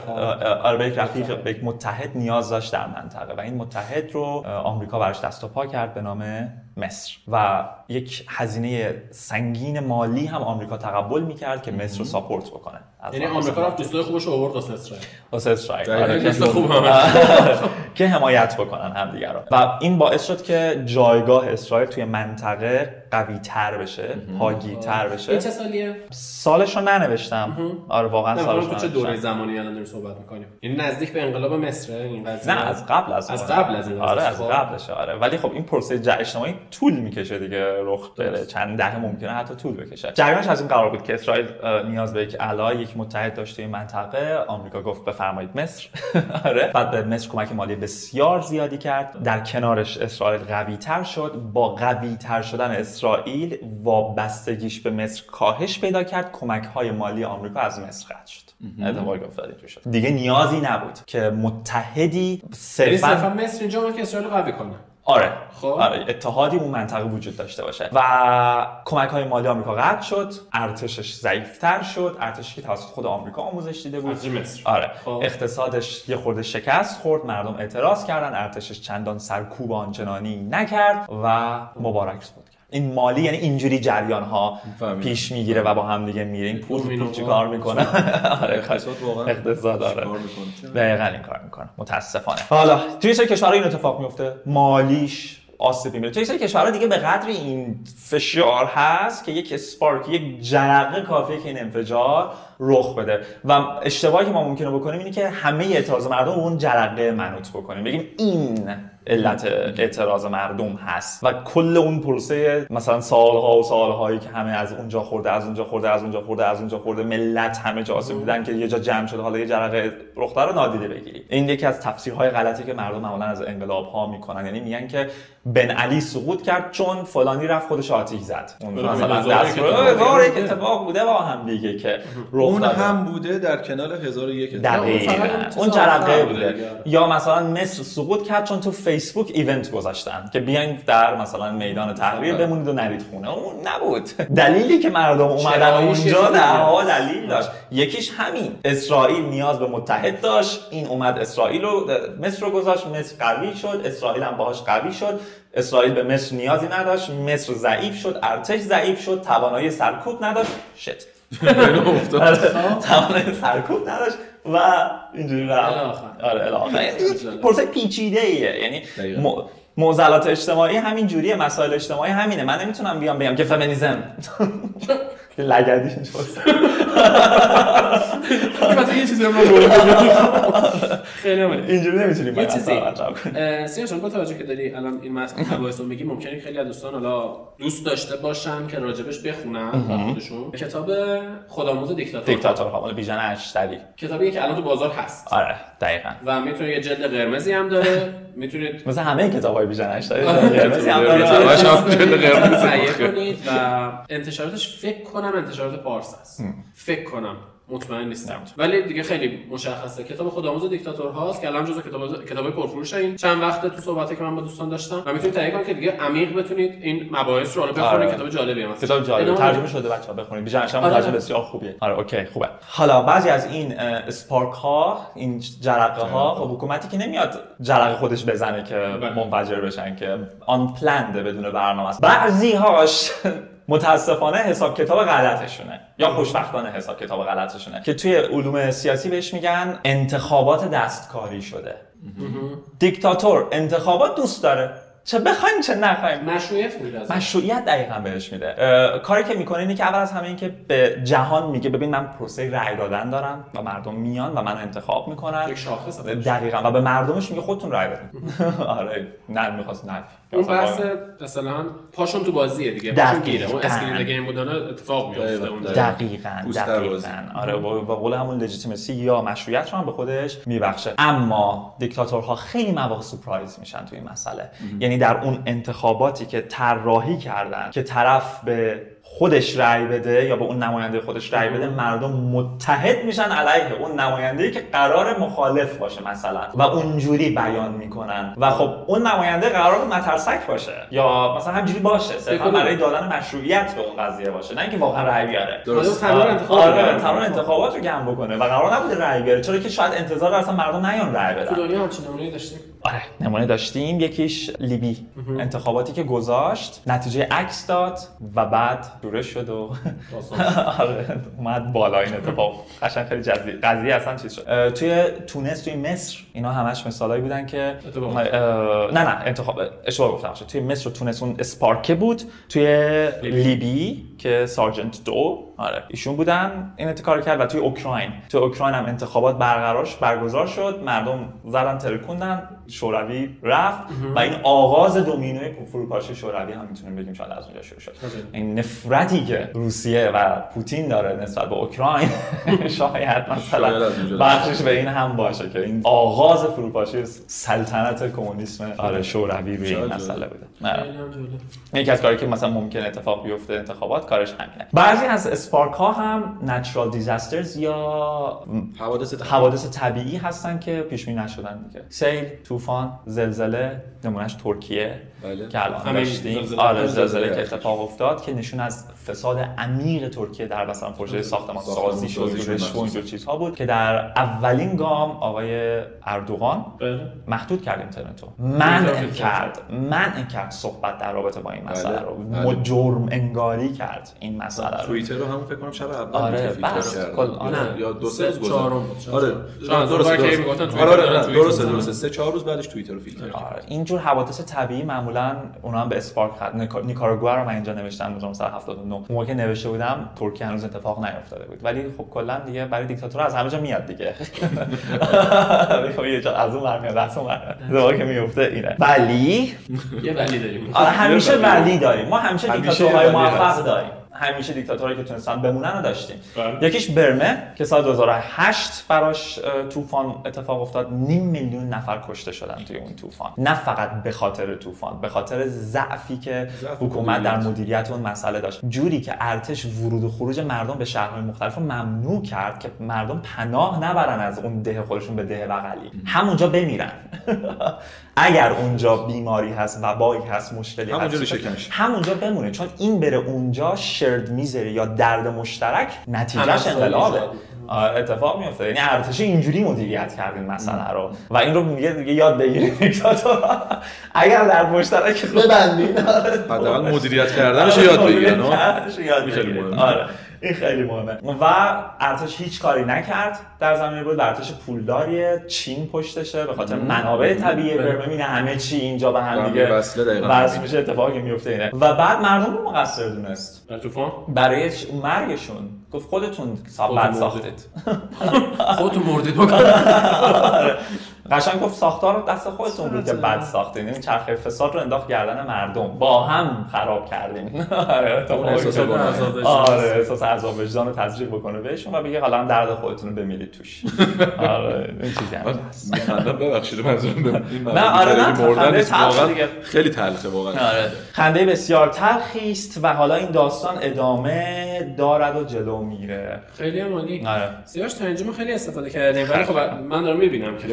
آره به یک رفیق به یک متحد نیاز داشت در منطقه. و این متحد رو آمریکا براش دست و پا کرد به نام مصر. و یک هزینه سنگین مالی هم آمریکا تقبل می‌کرد که مصر رو ساپورت بکنه. یعنی آمریکا. رفت دوستای خوبش آورد واسه اسرائیل. واسه اسرائیل. دقیقاً. آره، که- دوست خوب هم که حمایت بکنن همدیگه رو و این باعث شد که جایگاه اسرائیل توی منطقه قوی تر بشه پاگیر تر بشه. این چه سالیه؟ سالش رو ننوشتم. آره واقعا سالش رو چه دوره. زمانی الان داریم صحبت می‌کنیم؟ یعنی نزدیک به انقلاب مصر این قضیه؟ نه از قبل از از. قبل از این آره. از خب. قبلشه آره. ولی خب این پروسه اجتماعی طول می‌کشه دیگه رخ بره. چند دهه ممکنه حتی طول بکشه. جریانش از این قرار بود که اسرائیل نیاز به یک ally یک متحد داشته این منطقه آمریکا گفت بفرمایید مصر. آره. بعد به مصر کمک مالی بسیار زیادی کرد. در کنارش اسرائیل قوی تر شد. با قوی تر شدن اسرائیل وابستگیش به مصر کاهش پیدا کرد. کمک های مالی آمریکا از مصر قطع شد. اتفاقی افتاد اینجوری شد. دیگه نیازی نبود که متحدی صرفا مصر اینجا که اسرائیل قوی کنه. آره خب. آره اتحادی اون منطقه وجود داشته باشه و کمک های مالی آمریکا قطع شد ارتشش ضعیفتر شد ارتشی که توسط خود آمریکا آموزش دیده بود مصر. آره خب. اقتصادش یه خورده شکست خورد مردم اعتراض کردن ارتشش چندان سرکوب آنچنانی نکرد و مبارک بود این مالی یعنی اینجوری جریان ها. پیش می‌گیره و با هم دیگه میره این پول پول چیکار می‌کنه؟ آره اقتصاد واقعا اقتصاد آره؟ دقیقا این کار می‌کنه. متاسفانه. حالا توی سری کشورها این اتفاق میفته مالیش آسیب می‌بینه توی سری کشورها دیگه به قدری این فشار هست که یک اسپارک یک جرقه کافیه که این انفجار رخ بده. و اشتباهی که ما ممکنه بکنیم اینه که همه اعتراض مردم اون جرقه منوط بکنیم. بگیم این علت اعتراض مردم هست و کل اون پروسه مثلا سالها و سالهایی که همه از اونجا خورده از اونجا خورده از اونجا خورده از اونجا خورده ملت همه جا آسیب دیدن که یه جا جمع شده حالا یه جرقه رخ رو نادیده بگیری این یکی از تفسیرهای غلطی که مردم معمولا از انقلاب ها می‌کنن. یعنی میگن که بن علی سقوط کرد چون فلانی رفت خودش آتیش زد. اون مثلا دست یک اتفاق بوده با هم دیگه که اون هم بوده در کنال 1001 دقیقاً. اون جرقه بوده. یا مثلا مصر سقوط کرد چون تو فیسبوک ایونت گذاشتن که بیاین در مثلا میدان تحریر بمونید و نرید خونه. اون نبود. دلیلی که مردم اومدن اونجا ده دلیل داشت. یکیش همین. اسرائیل نیاز به متحد داشت. این اومد اسرائیل رو مصر رو گذاشت. مصر قوی شد. اسرائیل هم باهاش قوی شد. اسرائیل به مصر نیازی نداشت. مصر ضعیف شد. ارتش ضعیف شد. توانایی سرکوب نداشت. شت توانایی سرکوب نداشت. و اینجوری رفت. آره پرسه پیچیده ایه. یعنی معضلات اجتماعی همین جوریه مسائل اجتماعی همینه. من نمی‌تونم بیام بگم که فمینیزم لگدی شد. مثلا یه چیزی رو خیلی عمالی اینجوری نمی‌تونیم یه چیزی. سیاش با توجه که داری الان این مباحث رو میگی ممکنه خیلی از دوستان حالا دوست داشته باشن که راجبش بخونن خودشون کتاب خودآموز دیکتاتور. دیکتاتور حالا بیژن اشتری. کتابی که الان تو بازار هست. آره دقیقاً. و می‌تونه یه جلد قرمزی هم داره. می‌تونید مثلا همه کتابای بیژن اشتری قرمزی هم داره. کنید و انتشاراتش فکر کنم انتشارات پارس است. فکر کنم. مطمئن نیستم. ولی دیگه خیلی مشخصه. کتاب خودآموز دیکتاتور هاست که الان جزو کتاب کتابای پرفروش این. چند وقت تو صحبتی که من با دوستان داشتم. و می‌تونید تهیه کنید که دیگه عمیق بتونید این مباحث رو بخونید. آره. کتاب جالبیه مثلا کتاب جالب ترجمه شده بچه‌ها بخونید. بیژن آره. ترجمه بسیار خوبیه. آره اوکی خوبه. حالا بعضی از این اسپارک ها این جرقه ها خب حکومتی که نمیاد جرقه خودش بزنه که بله. منفجر بشن که آن پلند بدون برنامه است. بعضی هاش متاسفانه حساب کتاب غلطشونه. یا خوشبختانه حساب کتاب غلطشونه. که توی علوم سیاسی بهش میگن انتخابات دستکاری شده. دیکتاتور. انتخابات دوست داره. چه بخوایم چه نخوایم. مشروعیت میده مشروعیت دقیقا بهش میده. کاری که می‌کنه اینه که اول از همه این که به جهان میگه ببین من پروسه رأی دادن دارم و مردم میان و من انتخاب می‌کنن. یک شاخص دقیقا. و به مردمش میگه خودتون رأی بدین. آره نه می‌خواست نه. اون بحث مثلا پاشون تو بازیه دیگه. پاشون گیره. اون skin in the game بودن اتفاق میفته اون دقیقاً. دقیقاً آره با قول همون legitimacy یا مشروعیت رو هم به خودش میبخشه. اما دیکتاتورها خیلی مواقع سورپرایز میشن تو این مسئله. یعنی در اون انتخاباتی که طراحی کردن که طرف به خودش رأی بده یا به اون نماینده خودش رأی بده مردم متحد میشن علیه اون نماینده که قرار مخالف باشه مثلا و اونجوری بیان می‌کنن. و خب اون نماینده قرار مترسک باشه یا مثلا همجوری باشه صرفا برای دادن مشروعیت به اون قضیه باشه نه اینکه واقعا رأی بیاره. درست. آره. تمام انتخابات رو گم بکنه و قرار نبوده رأی بیاره چرا که شاید انتظار اصلا مردم نیان رأی بدن. تو دنیا نمونه داشتیم؟ آره نمونه داشتیم یکیش لیبی. انتخاباتی که گذاشت نتیجه عکس داد و بعد شورش شد و آره اومد بالا این اتفاق. قشنگ خیلی جزئی قضیه اصلا چیز شد. توی تونس توی مصر اینا همش مثالایی بودن که نه نه انتخاب اشتباه گفتم توی مصر و تونس اون اسپارکه بود. توی لیبی. که سارجنت دو آره ایشون بودن. این کار کرد و توی اوکراین. توی اوکراین هم انتخابات برقرارش برگزار شد. مردم زدن ترکوندن شوروی رفت. و این آغاز دومینوی فروپاشی شوروی هم می‌تونیم بگیم شاید از اونجا شروع شد. این نفرتی که روسیه و پوتین داره نسبت به اوکراین شاید مثلا بخشش به این هم باشه که این آغاز فروپاشی سلطنت کمونیسم آره شوروی به این مسئله بوده. یکی از کاری که مثلا ممکن اتفاق بیفته انتخابات کارش همینه بعضی از اسپارک ها هم نچرال دیزاسترز یا حوادث طبیعی. هستن که پیش بینی نشدن دیگه. سیل طوفان زلزله نمونهش ترکیه. بله. که الان داشتیم. آره زلزله که اتفاق افتاد که نشون از فساد عمیق ترکیه در مثلا پروژه ساختمان سازی شد و چیزها بود که در اولین گام آقای اردوغان بله. محدود کرد اینترنت رو منع کرد. منع کرد صحبت در رابطه با این مسئله بله. رو جرم انگاری کرد این مسئله رو. توییتر رو همون فکر کنم شب اول آره، بس. کردن. کل- آره. یا دو سه روز آره. درسته آره آره درسته سه چهار روز بعدش توییتر رو فیلتر کرد. اینجور حوادث طبیعی معمولا اونا هم به اسپارک خط نیکا- نیکاراگوئا رو من اینجا نوشتم 1979 اون موقع که نوشته بودم ترکیه هنوز اتفاق نیفتاده بود. ولی خب کلا دیگه برای دیکتاتور از همه جا میاد دیگه. خب یه جا از اون ور میاد از اون که میفته اینه. ولی یه ولی داریم. آره همیشه ولی داریم. ما همیشه دیکتاتورهای موفق. داریم. همیشه دیکتاتورهایی که تونستن بمونن رو داشتیم. بله. یکیش برمه که سال 2008 براش طوفان اتفاق افتاد. نیم میلیون نفر کشته شدن توی اون طوفان. نه فقط به خاطر طوفان به خاطر ضعفی که حکومت در مدیریت. مدیریت اون مسئله داشت. جوری که ارتش ورود و خروج مردم به شهرهای مختلف رو ممنوع کرد که مردم پناه نبرن از اون ده خودشون به ده بغلی. همونجا بمیرن. اگر اونجا بیماری هست وبایی هست مشکلی همونجا هست. همونجا بمونه چون این بره اونجا شرد می‌ذاره یا درد مشترک نتیجهش انقلابه. آره، اتفاق میفته یعنی ارتش اینجوری مدیریت کرد این مسئله رو و این رو میگه دیگه یاد بگیرید اگر درد مشترک ببندین آره. حداقل مدیریت کردنش یاد رو یاد خیلی بگیرید. مهمه. این خیلی مهمه. و ارتش هیچ کاری نکرد در زمینه بود و ارتش پولداریه چین پشتشه به خاطر منابع طبیعی برمه. همه چی اینجا به هم دیگه. وصل میشه اتفاقی میفته اینه. و بعد مردم رو مقصر دونست. برای مرگشون. گفت خودتون بد. ساختید. خودتون مردید بکن آره. قشنگ گفت ساختار دست خودتون بود که بد ساختین. این چرخه فساد رو انداخت گردن مردم. با هم خراب کردین. آره وجدان. آره احساس عذاب وجدان رو تزریق بکنه بهشون و بگه حالا هم درد خودتون رو بمیرید توش. آره این چیزی هم هست. ببخشید منظورم به این نه، آره، نه،. خیلی تلخه واقعا. آره خنده بسیار تلخی است و حالا این داستان ادامه دارد و جلو میره. خیلی عالی. آره. سیاوش تا اینجا ما خیلی استفاده کردیم. ولی خب من دارم می‌بینم که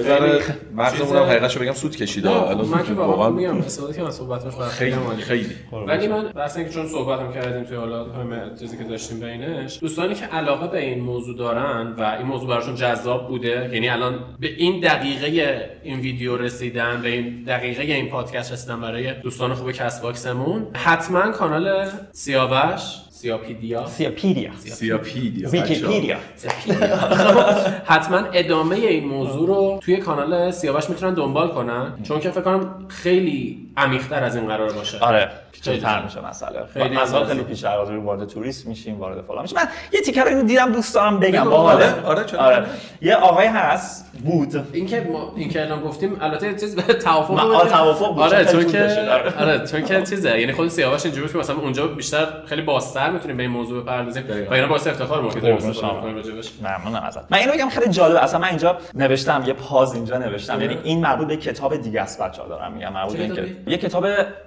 مغزمون هم حقیقتشو بگم سوت کشیده. الان من که واقعا میگم استفاده کردم و خیلی خیلی ولی من بحث اینکه چون صحبت هم کردیم توی حالا همه چیزی که داشتیم بینش دوستانی که علاقه به این موضوع دارن و این موضوع براشون جذاب بوده یعنی الان به این دقیقه این ویدیو رسیدن به این دقیقه این پادکست رسیدن برای دوستان خوب کست باکسمون حتما کانال سیاوش سیاپیدیا. سیاپیدیا. سیاپیدیا. ویکیپیدیا. حتما ادامه این موضوع رو توی کانال سیاوش می‌تونن دنبال کنن. چون که فکر کنم خیلی عمیق‌تر از این قرار باشه. آره پیچیده‌تر. میشه مسئله. خیلی مسئله جالب. خیلی پیش از وارد توریست میشیم وارد فلان میشیم. من یه تیکر اینو دیدم دوست دارم بگم. باحاله آره، آره، چرا؟ آره. یه آقای هست بود. اینکه ما این که الان گفتیم البته چیز به توافق که- توافق بود، آره چون چون که آره. آره چون که چیزه. یعنی خود سیاوش اینجوری بود که مثلا اونجا بیشتر خیلی بازتر می‌تونیم به این موضوع بپردازیم. و اینا باعث افتخار ما که داریم استفاده. می‌کنیم راجبش. ممنونم ازت من اینو بگم خیلی جالب اصلا من اینجا نوشتم یه پاز اینجا نوشتم. یعنی این مربوط به کتاب دیگه است بچه‌ها دارم میگم. مربوط به؟ یه کتاب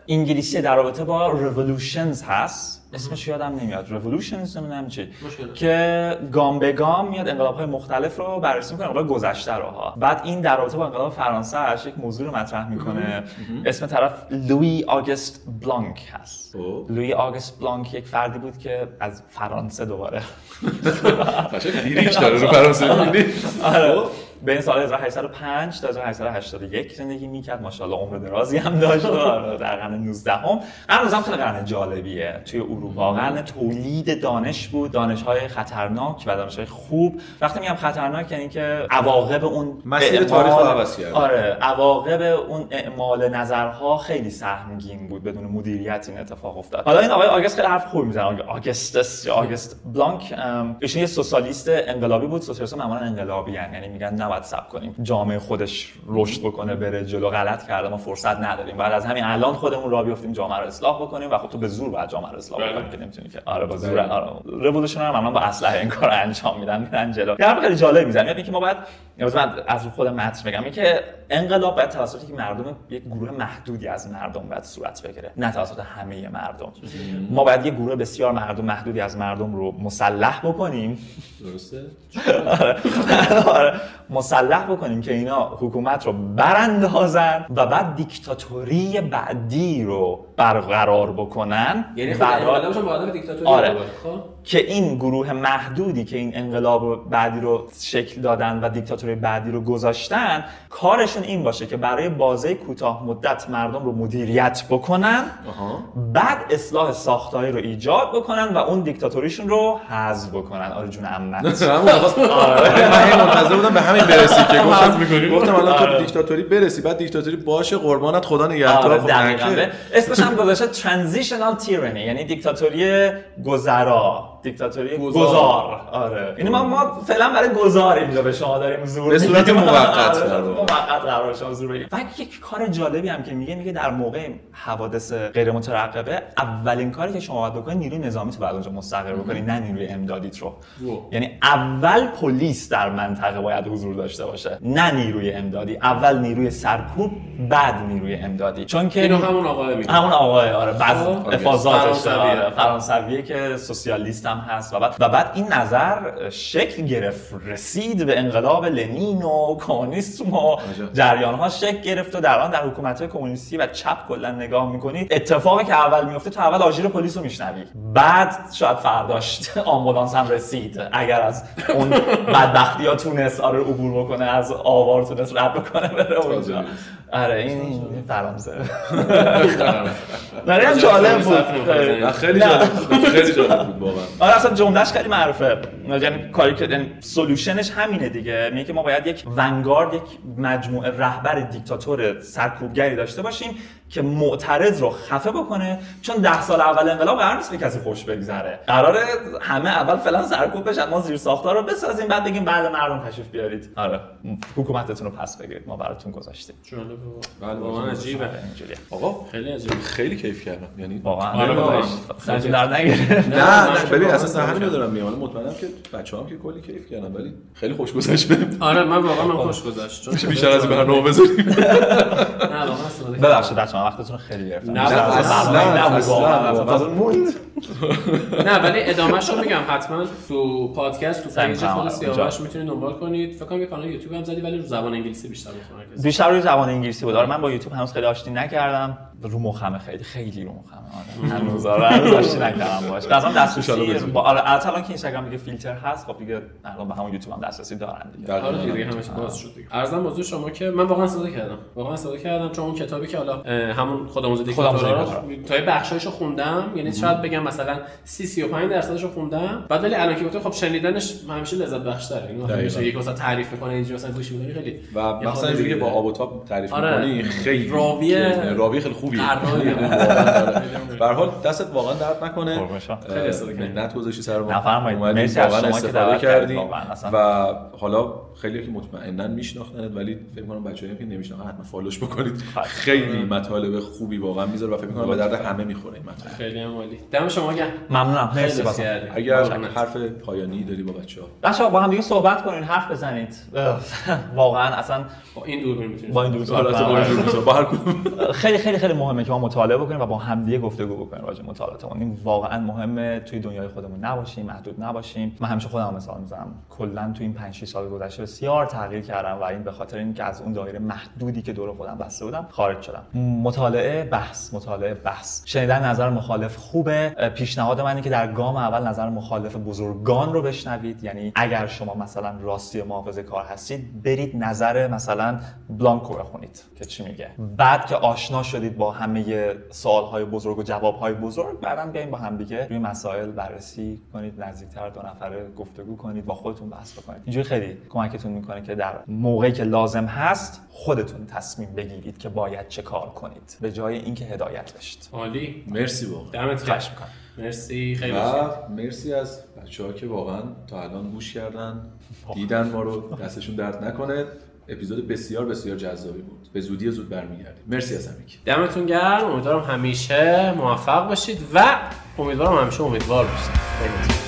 انگلیسی در رابطه با revolutions هست. اسمش یادم نمیاد. Revolutions نمی‌دونم چی. که گام به گام میاد انقلاب های مختلف رو بررسی می‌کنه انقلاب گذشته رو ها. بعد این در رابطه با انقلاب فرانسه اش یک موضوع رو مطرح می‌کنه. اسم طرف لوی آگست بلانک هست. اوه. لوی آگست بلانک یک فردی بود که از فرانسه دوباره. داره رو فرانسه. آره. بین سال 1805 تا 1881 زندگی می‌کرد. ماشاءالله عمر درازی هم داشت. و آره، در قرن 19 هم قرن 19 هم خیلی قرن جالبیه. توی اروپا. قرن تولید دانش بود. دانش های خطرناک و دانش های خوب. وقتی میگم خطرناک یعنی که عواقب اون مسیر اعمال- تاریخ رو عوض کرد. آره عواقب اون اعمال نظرها خیلی سهمگین بود بدون مدیریت این اتفاق افتاد. حالا این آقای آگست خیلی حرف خوبی می‌زنه. آگستس یا آگست بلانک ایشون یه سوسیالیست انقلابی بود. سوسیالیست معمولا انقلابی هن. یعنی میگن نباید صبر کنیم. جامعه خودش رشد بکنه بره جلو غلط کرده ما فرصت نداریم. بعد از همین الان خودمون راه بیفتیم جامعه رو اصلاح بکنیم و خب تو به زور باید جامعه رو اصلاح بله. بکنیم که نمی‌تونی که آره با زور. آره. رولوشن رو معمولا با اسلحه این کار انجام میدن میرن جلو. یه حرف خیلی جالب می‌زنه. یعنی که ما باید یعنی از خود متن بگم اینکه انقلاب باید توسط یک مردم یک گروه محدودی از مردم باید صورت بگیره. نه توسط همه مردم. ما باید یک گروه بسیار مردم محدودی از مردم رو مسلح بکنیم. درسته؟ آره. مسلح بکنیم که اینا حکومت رو براندازن و بعد دیکتاتوری بعدی رو برقرار بکنن. یعنی خود هدف دیکتاتوری آره. خب. که این گروه محدودی که این انقلاب بعدی رو شکل دادن و دیکتاتوری بعدی رو گذاشتن کارشون کارشون این باشه که برای بازه کوتاه مدت مردم رو مدیریت بکنن بعد اصلاح ساختاری رو ایجاد بکنن و اون دیکتاتوریشون رو حذف بکنن آره جون عمت آره من هی منتظر بودم به همین برسی که گفتم می‌کنی؟ گفتم الان تو آره. دیکتاتوری برسی بعد دیکتاتوری باشه قربانت خدا نگهدار آره خب دقیقاً نکه. به- اسمش هم گذاشته ترانزیشنال تیرانی یعنی دیکتاتوری گذرا دیکتاتوری گذار. آره یعنی ما ما فعلا برای گذار اینجا به شما داریم زور به صورت. موقت آره،. موقت قرار شما زور بگیریم و یک کار جالبی هم که میگه میگه در موقع حوادث غیر مترقبه اولین کاری که شما باید بکنید نیروی نظامی تو بعد اونجا مستقر بکنید نه نیروی امدادیت رو. یعنی اول پلیس در منطقه باید حضور داشته باشه نه نیروی امدادی. اول نیروی سرکوب بعد نیروی امدادی. چون که اینو همون آقای میگه. همون آقای آره بعض آه. افاضاتش فرانسویه که سوسیالیست هم هست. و بعد و بعد این نظر شکل گرفت رسید به انقلاب لنین و کمونیسم و جریان ها شکل گرفت و در آن در حکومت کمونیستی و چپ کلا نگاه می‌کنید اتفاقی که اول میفته تو اول آژیر پلیس رو میشنوی. بعد شاید فرداش آمبولانس هم رسید. اگر از اون بدبختی ها تونست آره عبور بکنه از آوار تونست رد بکنه بره اونجا. آره این فرانسه. برای هم جالب بود نه، خیلی جالب بود. خیلی جالب بود واقعا. آره اصلا جملهش خیلی معروفه. یعنی کاری که یعنی سولوشنش همینه دیگه. میگه که ما باید یک ونگارد یک مجموعه رهبر دیکتاتور سرکوبگری داشته باشیم که معترض رو خفه بکنه چون ده سال اول انقلاب قرار نیست به کسی خوش بگذره. قراره همه اول فعلا سرکوب بشن ما زیر ساختار رو بسازیم بعد بگیم بعد مردم تشریف بیارید. آره حکومتتون رو پس بگیرید ما براتون گذاشتیم. جالبه. بله، واقعا عجیبه. آقا؟ خیلی عجیبه. خیلی کیف کردم. یعنی واقعا. آره، آره. سرتون در نگیره نه ببین اصلا صحنه نمی‌کنم. ندارم میام مطمئنم که بچه‌هام که کلی کیف کردن ولی خیلی خوش گذشت بهم. آره من واقعا من خوش گذشت. چون بیشتر از این برنامه بذاریم. نه واقعا. ببخشید بچه‌ها. وقتتون رو خیلی گرفتم نه، اصلا،. نه ولی ادامهش رو میگم حتما تو پادکست تو پیج خود آره، سیاوش می‌تونید دنبال کنید فکر کنم یه کانال یوتیوب هم زدی ولی رو زبان انگلیسی بیشتر متمرکز بیشتر روی زبان انگلیسی بود آره من با یوتیوب هنوز خیلی آشتی نکردم رو مخمه خیلی خیلی رو مخمه آره هنوز آره هنوز آشتی نکردم باش مثلا دسترسی. با آره الان که اینستاگرام دیگه فیلتر هست خب دیگه مردم به همون یوتیوب هم دسترسی دارن دیگه دقیقاً. آره دیگه همش باز شد دیگه عرضم موضوع شما که من واقعا استفاده کردم واقعا استفاده کردم چون اون کتابی که حالا همون خودآموز خودآموز دیکتاتورا. تا یه بخشایشو خوندم یعنی شاید بگم مثلا 30 35 درصدشو خوندم بعد ولی الان که گفتم خب شنیدنش همیشه لذت بخش تره یعنی. میشه یک مثلا تعریف می‌کنه اینجوری مثلا گوش می‌کنی خیلی و مثلا اینجوری که با. آب و تاب تعریف آره. می‌کنی خیلی راوی-. راوی خیلی خوبیه. به هر حال دستت واقعا درد نکنه. منت گذاشتی سر ما نفرمایید. مرسی واقعا استفاده کردی. و حالا خیلی که مطمئنا میشناختنت ولی فکر کنم بچه‌ای که نمیشناختن حتما فالوش بکنید. خیلی. مطالب خوبی واقعا می‌ذاره و فکر کنم به درد همه می‌خوره این مطالب. خیلی عالی. دم شما گرم. ممنونم. مرسی. اگر. حرف پایانی داری با بچه‌ها. بچه‌ها با هم دیگه صحبت کنین. حرف بزنید. واقعا اصلا با این دور می‌تونید با این دو حالت با اینجور می‌ذاره. با هر کدوم. خیلی خیلی خیلی مهمه که ما مطالعه بکنیم و با همدیگه گفتگو بکنیم راجع مطالعاتمون این واقعا مهمه توی دنیای خودمون نباشیم محدود نباشیم. من همیشه خودم مثال می‌زنم. کلا توی این 5 6 سال گذشته بسیار تغییر کردم و این به خاطر اینکه از اون دایره محدودی که دور خودم بسته بودم خارج شدم. مطالعه بحث مطالعه بحث. شنیدن نظر مخالف خوبه. پیشنهاد من اینه که در گام اول نظر مخالف بزرگان رو بشنوید. یعنی اگر شما مثلا راستی محافظه کار هستید برید نظر مثلا بلانکو بخونید که چی میگه. بعد که آشنا شدید با همه سوالهای بزرگ و جوابهای بزرگ بعدا بیاین با همدیگه روی مسائل بررسی کنید نزدیکتر دو نفره گفتگو کنید با خودتون بحث بکنید. اینجوری خیلی کمکتون می‌کنه که در موقعی که لازم هست خودتون تصمیم بگیرید که باید چه کار کنید. به جای اینکه هدایت بشید. عالی. مرسی واقعا. دمت گرم. مرسی. خیلی. مرسی از بچه ها که واقعا تا الان گوش کردن. دیدن ما رو دستشون درد نکنه. اپیزود بسیار بسیار جذابی بود. به زودی زود برمیگردیم. مرسی از همگی. دمتون گرم. امیدوارم همیشه موفق باشید و امیدوارم همیشه امیدوار باشید.